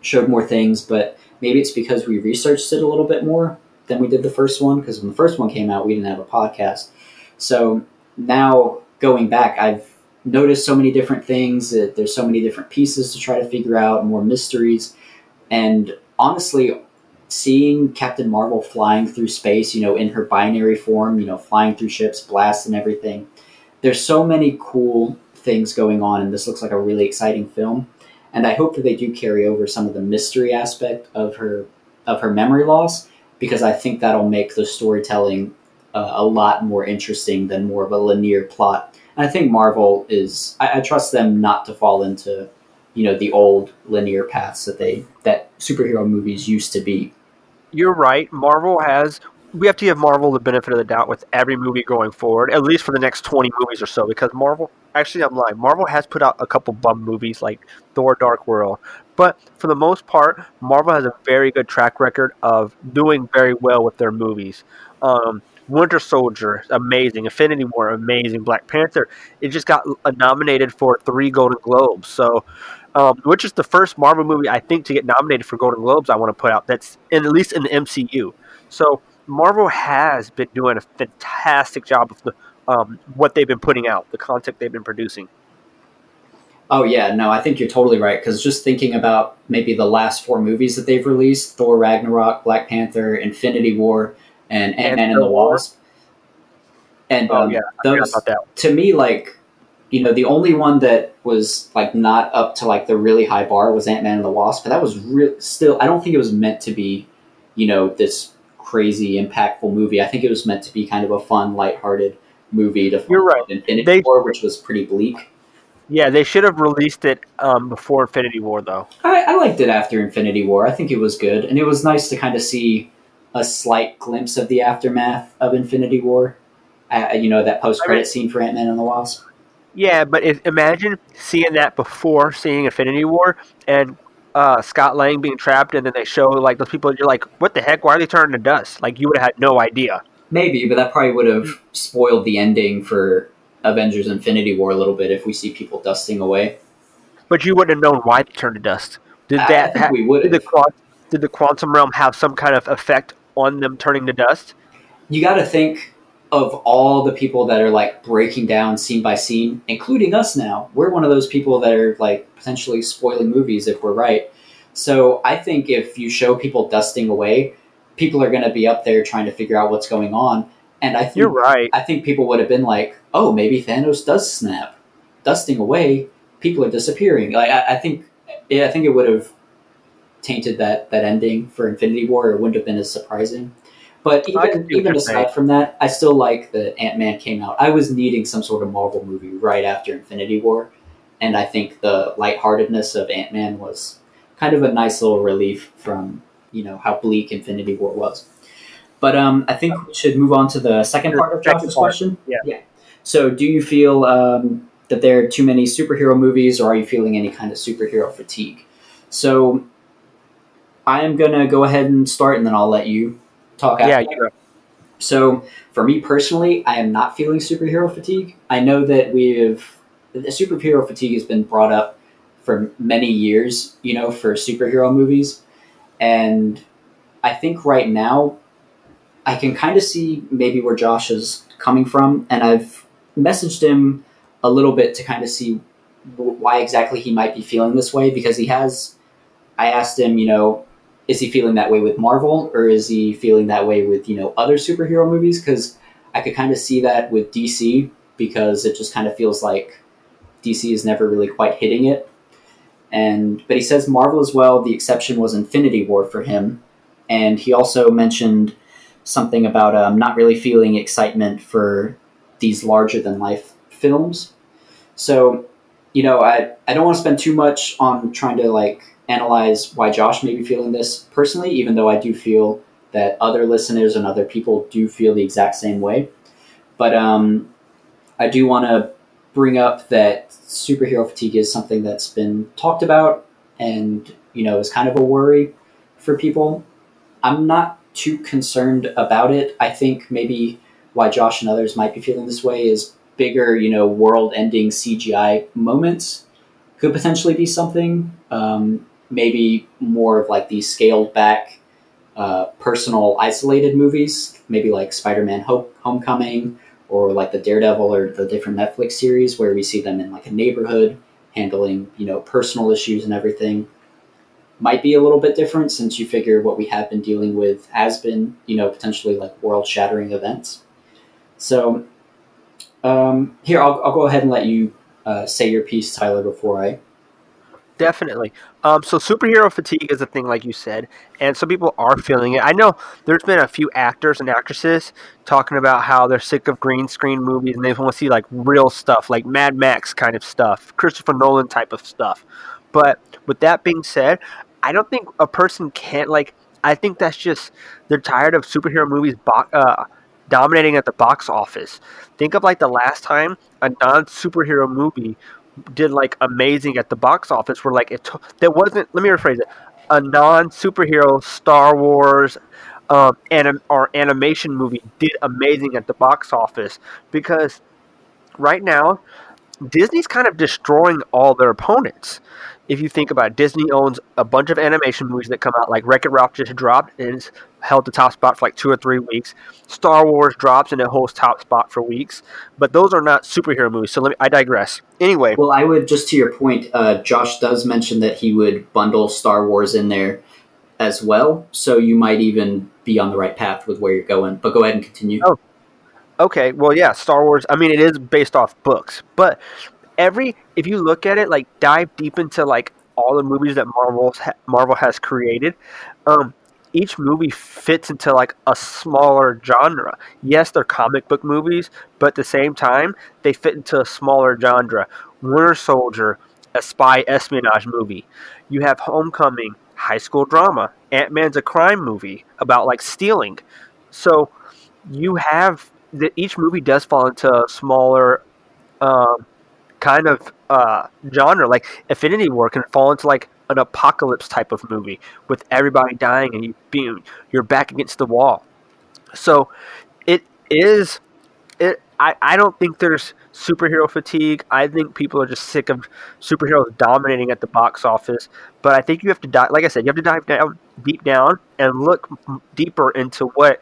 showed more things, but maybe it's because we researched it a little bit more than we did the first one because when the first one came out, we didn't have a podcast. So now going back, I've noticed so many different things. That there's so many different pieces to try to figure out, more mysteries, and honestly, seeing Captain Marvel flying through space, you know, in her binary form, you know, flying through ships, blasts, and everything. There's so many cool things going on, and this looks like a really exciting film. And I hope that they do carry over some of the mystery aspect of her of her memory loss, because I think that'll make the storytelling uh, a lot more interesting than more of a linear plot. And I think Marvel is. I, I trust them not to fall into, you know, the old linear paths that they that superhero movies used to be. You're right. Marvel has. We have to give Marvel the benefit of the doubt with every movie going forward, at least for the next 20 movies or so, because Marvel. Actually, I'm lying. Marvel has put out a couple bum movies like Thor: Dark World, but for the most part, Marvel has a very good track record of doing very well with their movies. Um, Winter Soldier, amazing. Infinity War, amazing. Black Panther, it just got nominated for three Golden Globes. So, um, which is the first Marvel movie I think to get nominated for Golden Globes. I want to put out that's in, at least in the MCU. So Marvel has been doing a fantastic job of the um, what they've been putting out, the content they've been producing. Oh yeah, no, I think you're totally right. Because just thinking about maybe the last four movies that they've released: Thor, Ragnarok, Black Panther, Infinity War, and Ant Man and the Wasp. And Oh um, yeah, those to me, like you know, the only one that was like not up to like the really high bar was Ant Man and the Wasp, but that was real. Still, I don't think it was meant to be, you know, this crazy impactful movie. I think it was meant to be kind of a fun, lighthearted movie to You're right. Infinity They- War, which was pretty bleak. Yeah, they should have released it um, before Infinity War, though. I, I liked it after Infinity War. I think it was good, and it was nice to kind of see a slight glimpse of the aftermath of Infinity War. Uh, you know that post credit scene for Ant Man and the Wasp. Yeah, but if, imagine seeing that before seeing Infinity War and uh, Scott Lang being trapped, and then they show like those people. You're like, what the heck? Why are they turning to dust? Like you would have had no idea. Maybe, but that probably would have spoiled the ending for Avengers Infinity War a little bit if we see people dusting away. But you wouldn't have known why they turned to dust. Did I- that? ha- we would did the have. quant- did the quantum realm have some kind of effect on them turning to dust? You got to think of all the people that are like breaking down scene by scene, including us now. We're one of those people that are like potentially spoiling movies if we're right. So I think if you show people dusting away, people are going to be up there trying to figure out what's going on. And I think You're right. I think people would have been like, "Oh, maybe Thanos does snap, dusting away. People are disappearing." Like I, I think, yeah, I think it would have tainted that that ending for Infinity War. It wouldn't have been as surprising. But even even aside from that, I still like that Ant Man came out. I was needing some sort of Marvel movie right after Infinity War, and I think the lightheartedness of Ant Man was kind of a nice little relief from you know how bleak Infinity War was. But um, I think we should move on to the second part of Josh's question. yeah. Yeah. So, do you feel um, that there are too many superhero movies, or are you feeling any kind of superhero fatigue? So, I am gonna go ahead and start, and then I'll let you talk. After Yeah, you. So, for me personally, I am not feeling superhero fatigue. I know that we've the superhero fatigue has been brought up for many years, you know, for superhero movies, and I think right now I can kind of see maybe where Josh is coming from, and I've messaged him a little bit to kind of see w- why exactly he might be feeling this way because he has. I asked him, you know, is he feeling that way with Marvel or is he feeling that way with you know other superhero movies? Because I could kind of see that with DC because it just kind of feels like DC is never really quite hitting it. And but he says Marvel as well. The exception was Infinity War for him, and he also mentioned something about um, not really feeling excitement for these larger than life films. So, you know, I, I don't want to spend too much on trying to like analyze why Josh may be feeling this personally, even though I do feel that other listeners and other people do feel the exact same way. But um, I do want to bring up that superhero fatigue is something that's been talked about and, you know, is kind of a worry for people. I'm not too concerned about it. I think maybe why Josh and others might be feeling this way is bigger, you know, world-ending CGI moments could potentially be something. Um, maybe more of like these scaled-back, uh, personal, isolated movies, maybe like Spider-Man: Hope, Homecoming, or like the Daredevil or the different Netflix series where we see them in like a neighborhood handling, you know, personal issues and everything might be a little bit different since you figure what we have been dealing with has been, you know, potentially like world shattering events. So, um, here, I'll, I'll go ahead and let you uh, say your piece, Tyler, before I. Definitely. Um, so superhero fatigue is a thing, like you said, and some people are feeling it. I know there's been a few actors and actresses talking about how they're sick of green screen movies and they want to see like real stuff, like Mad Max kind of stuff, Christopher Nolan type of stuff. But with that being said, I don't think a person can't like. I think that's just they're tired of superhero movies bo- uh, dominating at the box office. Think of like the last time a non superhero movie did like amazing at the box office where like it took there wasn't let me rephrase it a non superhero Star Wars um, anim- or animation movie did amazing at the box office because right now Disney's kind of destroying all their opponents. If you think about it, Disney owns a bunch of animation movies that come out, like Wreck It Ralph just dropped and it's held the top spot for like two or three weeks. Star Wars drops and it holds top spot for weeks. But those are not superhero movies. So let me, I digress. Anyway, Well, I would just to your point, uh, Josh does mention that he would bundle Star Wars in there as well, so you might even be on the right path with where you're going. But go ahead and continue. Oh. okay, well, yeah, Star Wars. I mean, it is based off books, but every if you look at it, like dive deep into like all the movies that Marvel Marvel has created, um, each movie fits into like a smaller genre. Yes, they're comic book movies, but at the same time, they fit into a smaller genre. Winter Soldier, a spy espionage movie. You have Homecoming, high school drama. Ant Man's a crime movie about like stealing. So you have that each movie does fall into a smaller um, kind of uh, genre. Like Infinity War can fall into like an apocalypse type of movie with everybody dying and you being you're back against the wall. So it is it I, I don't think there's superhero fatigue. I think people are just sick of superheroes dominating at the box office. But I think you have to dive like I said, you have to dive down deep down and look deeper into what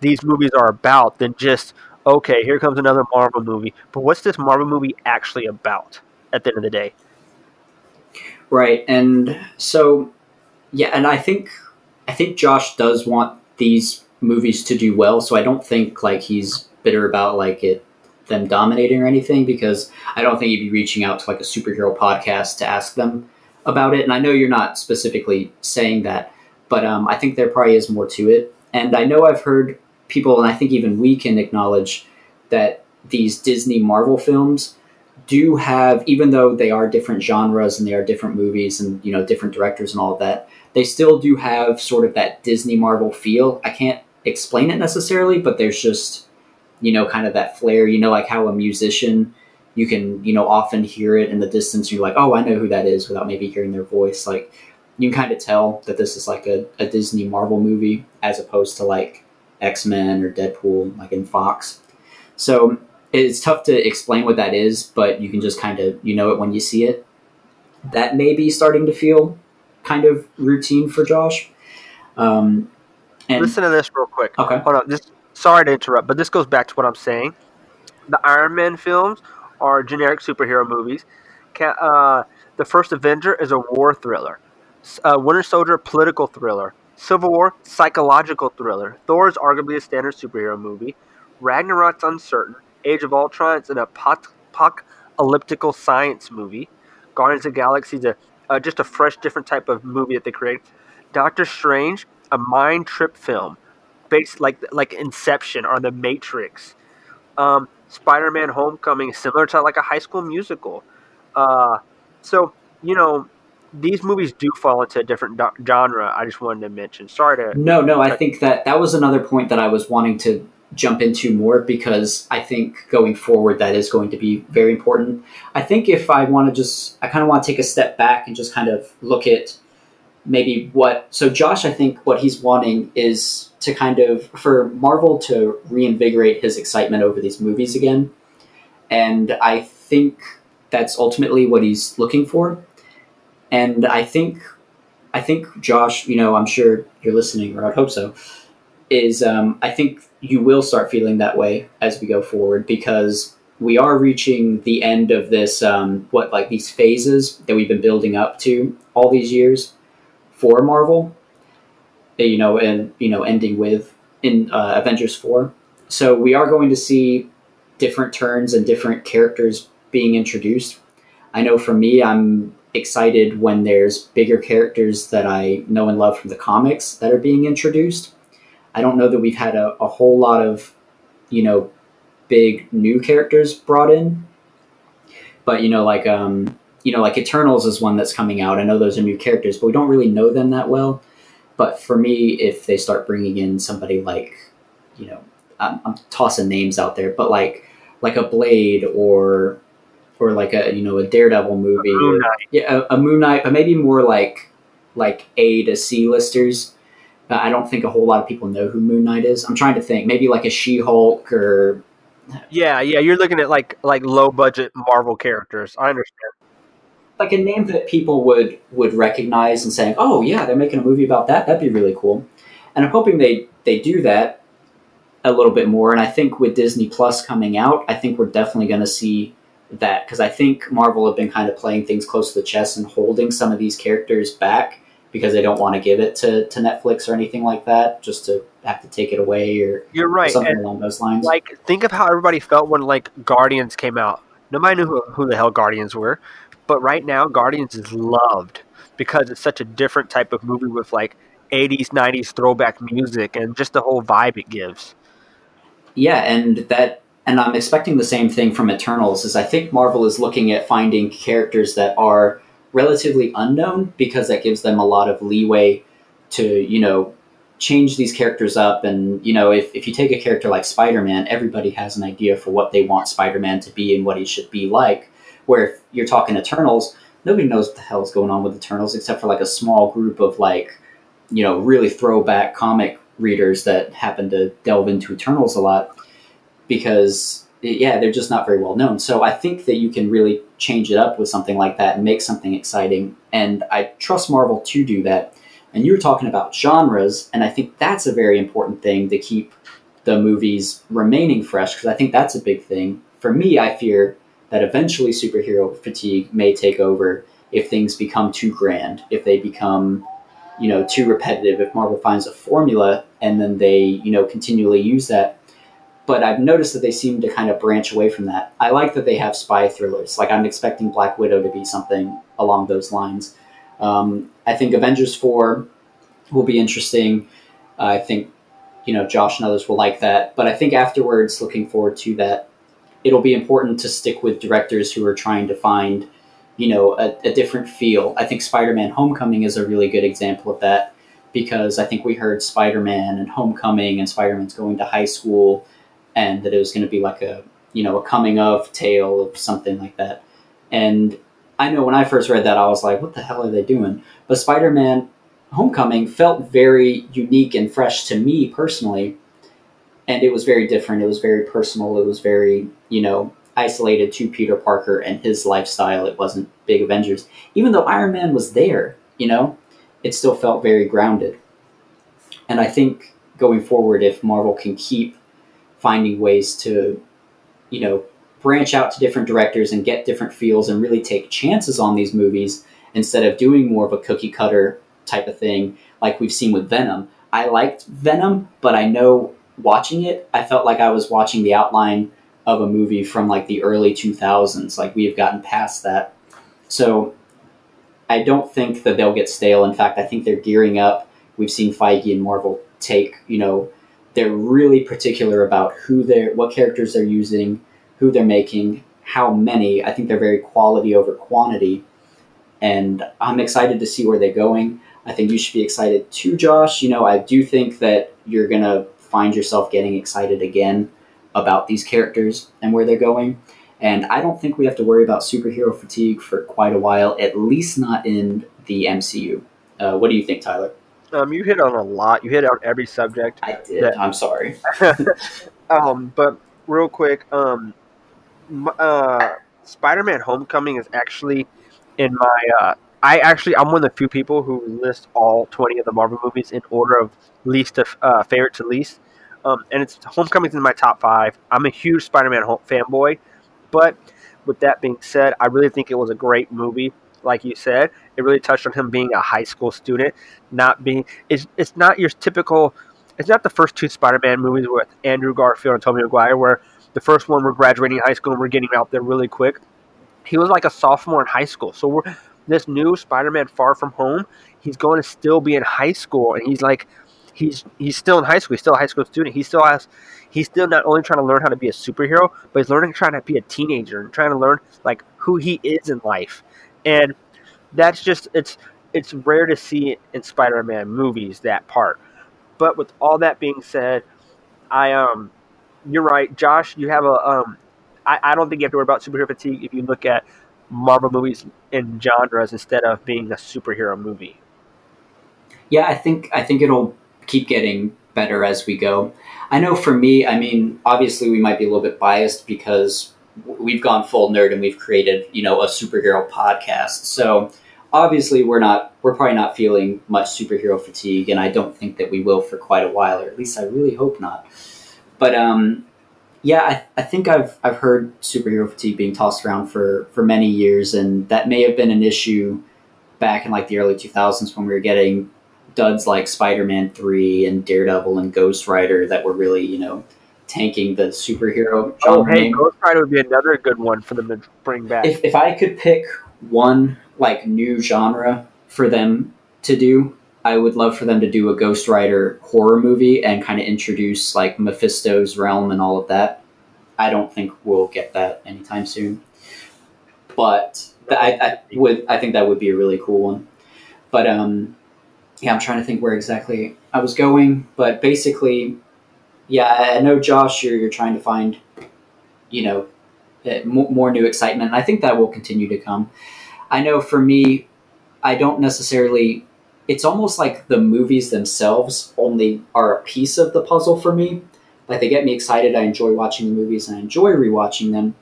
these movies are about than just okay, here comes another Marvel movie. But what's this Marvel movie actually about at the end of the day? Right. And so yeah, and I think I think Josh does want these movies to do well, so I don't think like he's bitter about like it them dominating or anything because I don't think he'd be reaching out to like a superhero podcast to ask them about it. And I know you're not specifically saying that, but um, I think there probably is more to it. And I know I've heard people, and I think even we can acknowledge that these Disney Marvel films do have, even though they are different genres and they are different movies and you know different directors and all of that, they still do have sort of that Disney Marvel feel. I can't explain it necessarily, but there's just you know kind of that flair. You know, like how a musician you can you know often hear it in the distance. You're like, oh, I know who that is without maybe hearing their voice. Like you can kind of tell that this is like a, a Disney Marvel movie as opposed to like X Men or Deadpool, like in Fox. So it's tough to explain what that is, but you can just kind of you know it when you see it. That may be starting to feel kind of routine for Josh. Um, and listen to this real quick. Okay, hold on. This sorry to interrupt, but this goes back to what I'm saying. The Iron Man films are generic superhero movies. Uh, the first Avenger is a war thriller. Uh, Winter Soldier, political thriller. Civil War, psychological thriller. Thor is arguably a standard superhero movie. Ragnarok's uncertain. Age of Ultron is an apocalyptical science movie. Guardians of the Galaxy is a, uh, just a fresh, different type of movie that they create. Doctor Strange, a mind trip film, based like like Inception or The Matrix. Um, Spider-Man: Homecoming, similar to like a high school musical. Uh, so you know, these movies do fall into a different do- genre. I just wanted to mention. Sorry to. No, no. I think that that was another point that I was wanting to jump into more because I think going forward that is going to be very important. I think if I want to just, I kind of want to take a step back and just kind of look at maybe what. So Josh, I think what he's wanting is to kind of for Marvel to reinvigorate his excitement over these movies again, and I think that's ultimately what he's looking for. And I think, I think Josh, you know, I'm sure you're listening, or I'd hope so. Is um, I think you will start feeling that way as we go forward because we are reaching the end of this um, what like these phases that we've been building up to all these years for Marvel. You know, and you know, ending with in uh, Avengers four. So we are going to see different turns and different characters being introduced. I know for me, I'm excited when there's bigger characters that I know and love from the comics that are being introduced. I don't know that we've had a, a whole lot of, you know, big new characters brought in. But you know, like um, you know, like Eternals is one that's coming out. I know those are new characters, but we don't really know them that well. But for me, if they start bringing in somebody like, you know, I'm, I'm tossing names out there, but like like a Blade or or like a you know a Daredevil movie, a Moon yeah, a, a, Moon Knight, but maybe more like like A to C listers. Uh, I don't think a whole lot of people know who Moon Knight is. I'm trying to think, maybe like a She Hulk or yeah, yeah. You're looking at like like low budget Marvel characters. I understand. Like a name that people would would recognize and saying, "Oh yeah, they're making a movie about that. That'd be really cool." And I'm hoping they they do that a little bit more. And I think with Disney Plus coming out, I think we're definitely going to see that because I think Marvel have been kind of playing things close to the chest and holding some of these characters back because they don't want to give it to, to Netflix or anything like that, just to have to take it away or You're right. something and, along those lines. like, think of how everybody felt when like Guardians came out. Nobody knew who, who the hell Guardians were, but right now Guardians is loved because it's such a different type of movie with like 80s, 90s throwback music and just the whole vibe it gives. Yeah, and that and I'm expecting the same thing from Eternals is I think Marvel is looking at finding characters that are relatively unknown because that gives them a lot of leeway to, you know, change these characters up. And you know if, if you take a character like spider-man everybody has an idea for what they want spider-man to be and what he should be like. Where if you're talking eternals nobody knows what the hell is going on with eternals except for like a small group of like you know really throwback comic readers that happen to delve into eternals a lot because yeah they're just not very well known so i think that you can really change it up with something like that and make something exciting and i trust marvel to do that and you were talking about genres, and I think that's a very important thing to keep the movies remaining fresh because I think that's a big thing. For me, I fear that eventually superhero fatigue may take over if things become too grand, if they become, you know, too repetitive, if Marvel finds a formula and then they, you know, continually use that. But I've noticed that they seem to kind of branch away from that. I like that they have spy thrillers. Like I'm expecting Black Widow to be something along those lines. Um, I think Avengers 4 will be interesting. Uh, I think, you know, Josh and others will like that. But I think afterwards, looking forward to that, it'll be important to stick with directors who are trying to find, you know, a, a different feel. I think Spider Man Homecoming is a really good example of that because I think we heard Spider Man and Homecoming and Spider Man's going to high school and that it was going to be like a, you know, a coming of tale of something like that. And I know when I first read that, I was like, what the hell are they doing? But Spider Man Homecoming felt very unique and fresh to me personally. And it was very different. It was very personal. It was very, you know, isolated to Peter Parker and his lifestyle. It wasn't big Avengers. Even though Iron Man was there, you know, it still felt very grounded. And I think going forward, if Marvel can keep finding ways to, you know, branch out to different directors and get different feels and really take chances on these movies instead of doing more of a cookie cutter type of thing like we've seen with Venom. I liked Venom, but I know watching it, I felt like I was watching the outline of a movie from like the early 2000s. Like we have gotten past that. So I don't think that they'll get stale. In fact, I think they're gearing up. We've seen Feige and Marvel take, you know, they're really particular about who they're, what characters they're using, who they're making, how many. I think they're very quality over quantity. And I'm excited to see where they're going. I think you should be excited too, Josh. You know, I do think that you're to find yourself getting excited again about these characters and where they're going. And I don't think we have to worry about superhero fatigue for quite a while, at least not in the MCU. Uh, what do you think, Tyler? Um, you hit on a lot. You hit on every subject. I did. Yeah. I'm sorry. um, but real quick, um, uh, Spider-Man: Homecoming is actually in my. Uh, I actually I'm one of the few people who list all 20 of the Marvel movies in order of least to uh, favorite to least. Um, and it's Homecoming's in my top five. I'm a huge Spider-Man fanboy, but with that being said, I really think it was a great movie. Like you said, it really touched on him being a high school student, not being. It's it's not your typical. It's not the first two Spider-Man movies with Andrew Garfield and Tobey Maguire, where the first one we're graduating high school and we're getting out there really quick. He was like a sophomore in high school, so we're this new Spider-Man Far From Home. He's going to still be in high school, and he's like, he's he's still in high school. He's still a high school student. He still has, he's still not only trying to learn how to be a superhero, but he's learning trying to be a teenager and trying to learn like who he is in life, and that's just it's it's rare to see in Spider-Man movies that part. But with all that being said, I um, you're right, Josh. You have a um, I, I don't think you have to worry about superhero fatigue if you look at Marvel movies in genres instead of being a superhero movie. Yeah, I think I think it'll keep getting better as we go. I know for me, I mean, obviously we might be a little bit biased because we've gone full nerd and we've created, you know, a superhero podcast. So obviously we're not we're probably not feeling much superhero fatigue and I don't think that we will for quite a while or at least I really hope not. But um yeah, I, I think I've I've heard superhero fatigue being tossed around for for many years and that may have been an issue back in like the early 2000s when we were getting duds like Spider-Man 3 and Daredevil and Ghost Rider that were really, you know, tanking the superhero genre. Oh, hey. Ghost Rider would be another good one for them to bring back. if, if I could pick one like new genre for them to do, I would love for them to do a Ghost Rider horror movie and kind of introduce like Mephisto's realm and all of that. I don't think we'll get that anytime soon, but th- I, I would I think that would be a really cool one. But um, yeah, I'm trying to think where exactly I was going, but basically, yeah, I know Josh, you're you're trying to find, you know, uh, mo- more new excitement. And I think that will continue to come. I know for me, I don't necessarily. It's almost like the movies themselves only are a piece of the puzzle for me. Like they get me excited. I enjoy watching the movies and I enjoy rewatching them.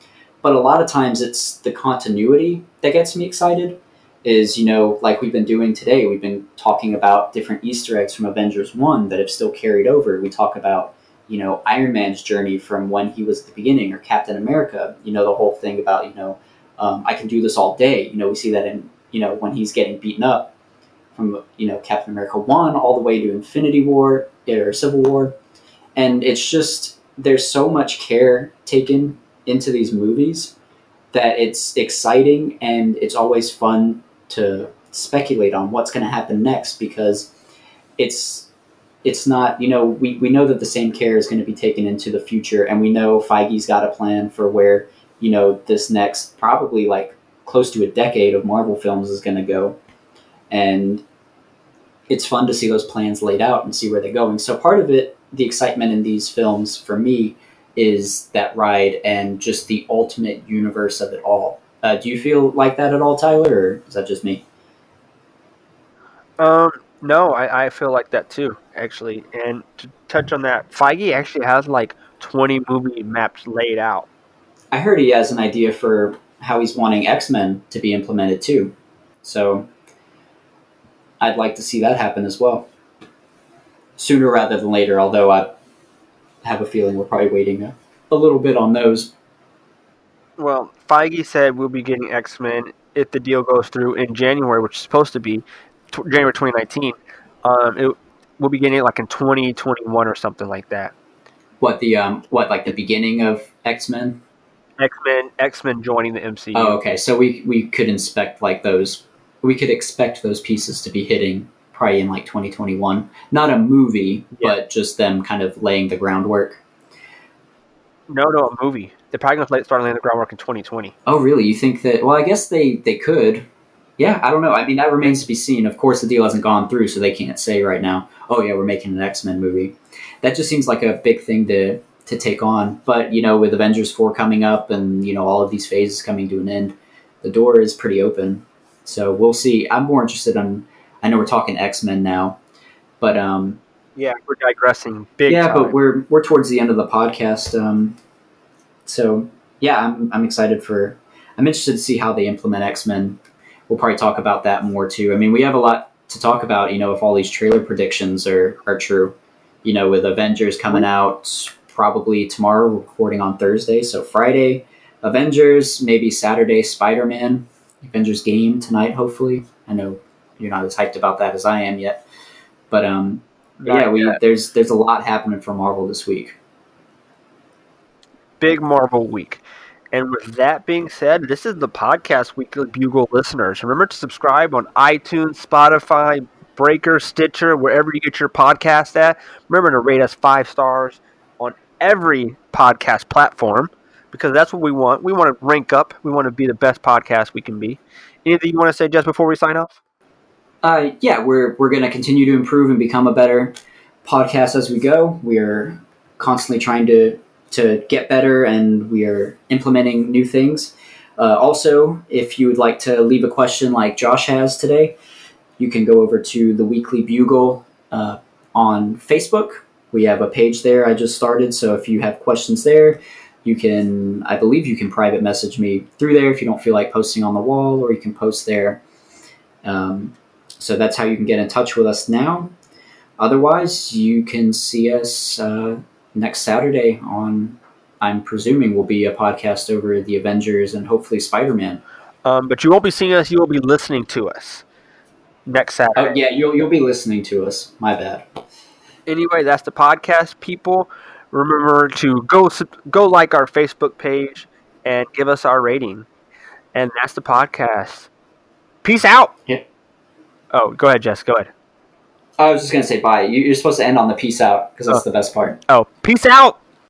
But a lot of times it's the continuity that gets me excited. Is you know like we've been doing today. We've been talking about different Easter eggs from Avengers One that have still carried over. We talk about you know Iron Man's journey from when he was at the beginning, or Captain America. You know the whole thing about you know um, I can do this all day. You know we see that in you know when he's getting beaten up from you know Captain America one all the way to Infinity War or Civil War, and it's just there's so much care taken into these movies that it's exciting and it's always fun to speculate on what's going to happen next because it's it's not you know we, we know that the same care is going to be taken into the future and we know feige's got a plan for where you know this next probably like close to a decade of marvel films is going to go and it's fun to see those plans laid out and see where they're going so part of it the excitement in these films for me is that ride and just the ultimate universe of it all uh, do you feel like that at all tyler or is that just me Um, no, I, I feel like that too, actually. And to touch on that, Feige actually has like 20 movie maps laid out. I heard he has an idea for how he's wanting X Men to be implemented too. So I'd like to see that happen as well. Sooner rather than later, although I have a feeling we're probably waiting a, a little bit on those. Well, Feige said we'll be getting X Men if the deal goes through in January, which is supposed to be t- January 2019. Um, it, we'll be getting it like in 2021 or something like that. What the um what like the beginning of X Men? X Men, X Men joining the MCU. Oh, okay. So we we could inspect like those. We could expect those pieces to be hitting probably in like 2021. Not a movie, Yeah. but just them kind of laying the groundwork. No, no, a movie. They're probably going to start laying the groundwork in 2020. Oh, really? You think that? Well, I guess they they could. Yeah, I don't know. I mean, that remains to be seen. Of course, the deal hasn't gone through, so they can't say right now. Oh, yeah, we're making an X Men movie. That just seems like a big thing to to take on. But you know, with Avengers four coming up, and you know all of these phases coming to an end, the door is pretty open. So we'll see. I'm more interested in. I know we're talking X Men now, but um, Yeah, we're digressing big yeah, time. but we're we're towards the end of the podcast. Um, so yeah, I'm I'm excited for. I'm interested to see how they implement X Men. We'll probably talk about that more too. I mean, we have a lot to talk about. You know, if all these trailer predictions are are true. You know, with Avengers coming out probably tomorrow, we're recording on Thursday, so Friday, Avengers, maybe Saturday, Spider Man, Avengers game tonight. Hopefully, I know you're not as hyped about that as I am yet, but um, but yeah, we yet. there's there's a lot happening for Marvel this week. big Marvel week. And with that being said, this is the podcast Weekly Bugle listeners. Remember to subscribe on iTunes, Spotify, Breaker, Stitcher, wherever you get your podcast at. Remember to rate us five stars every podcast platform because that's what we want. We want to rank up. We want to be the best podcast we can be. Anything you want to say just before we sign off? Uh, yeah, we're we're gonna continue to improve and become a better podcast as we go. We are constantly trying to to get better, and we are implementing new things. Uh, also, if you would like to leave a question like Josh has today, you can go over to the Weekly Bugle uh, on Facebook. We have a page there I just started, so if you have questions there, you can, I believe you can private message me through there if you don't feel like posting on the wall, or you can post there. Um, so that's how you can get in touch with us now. Otherwise, you can see us uh, next Saturday on, I'm presuming, will be a podcast over the Avengers and hopefully Spider Man. Um, but you won't be seeing us. You will be listening to us. next Saturday. Oh yeah, you'll you'll be listening to us. My bad. Anyway, that's the podcast. People, remember to go go like our Facebook page and give us our rating. And that's the podcast. Peace out. Yeah. Oh, go ahead, Jess. Go ahead. I was just gonna say bye. You- You're supposed to end on the peace out because that's Oh. the best part. Oh, peace out.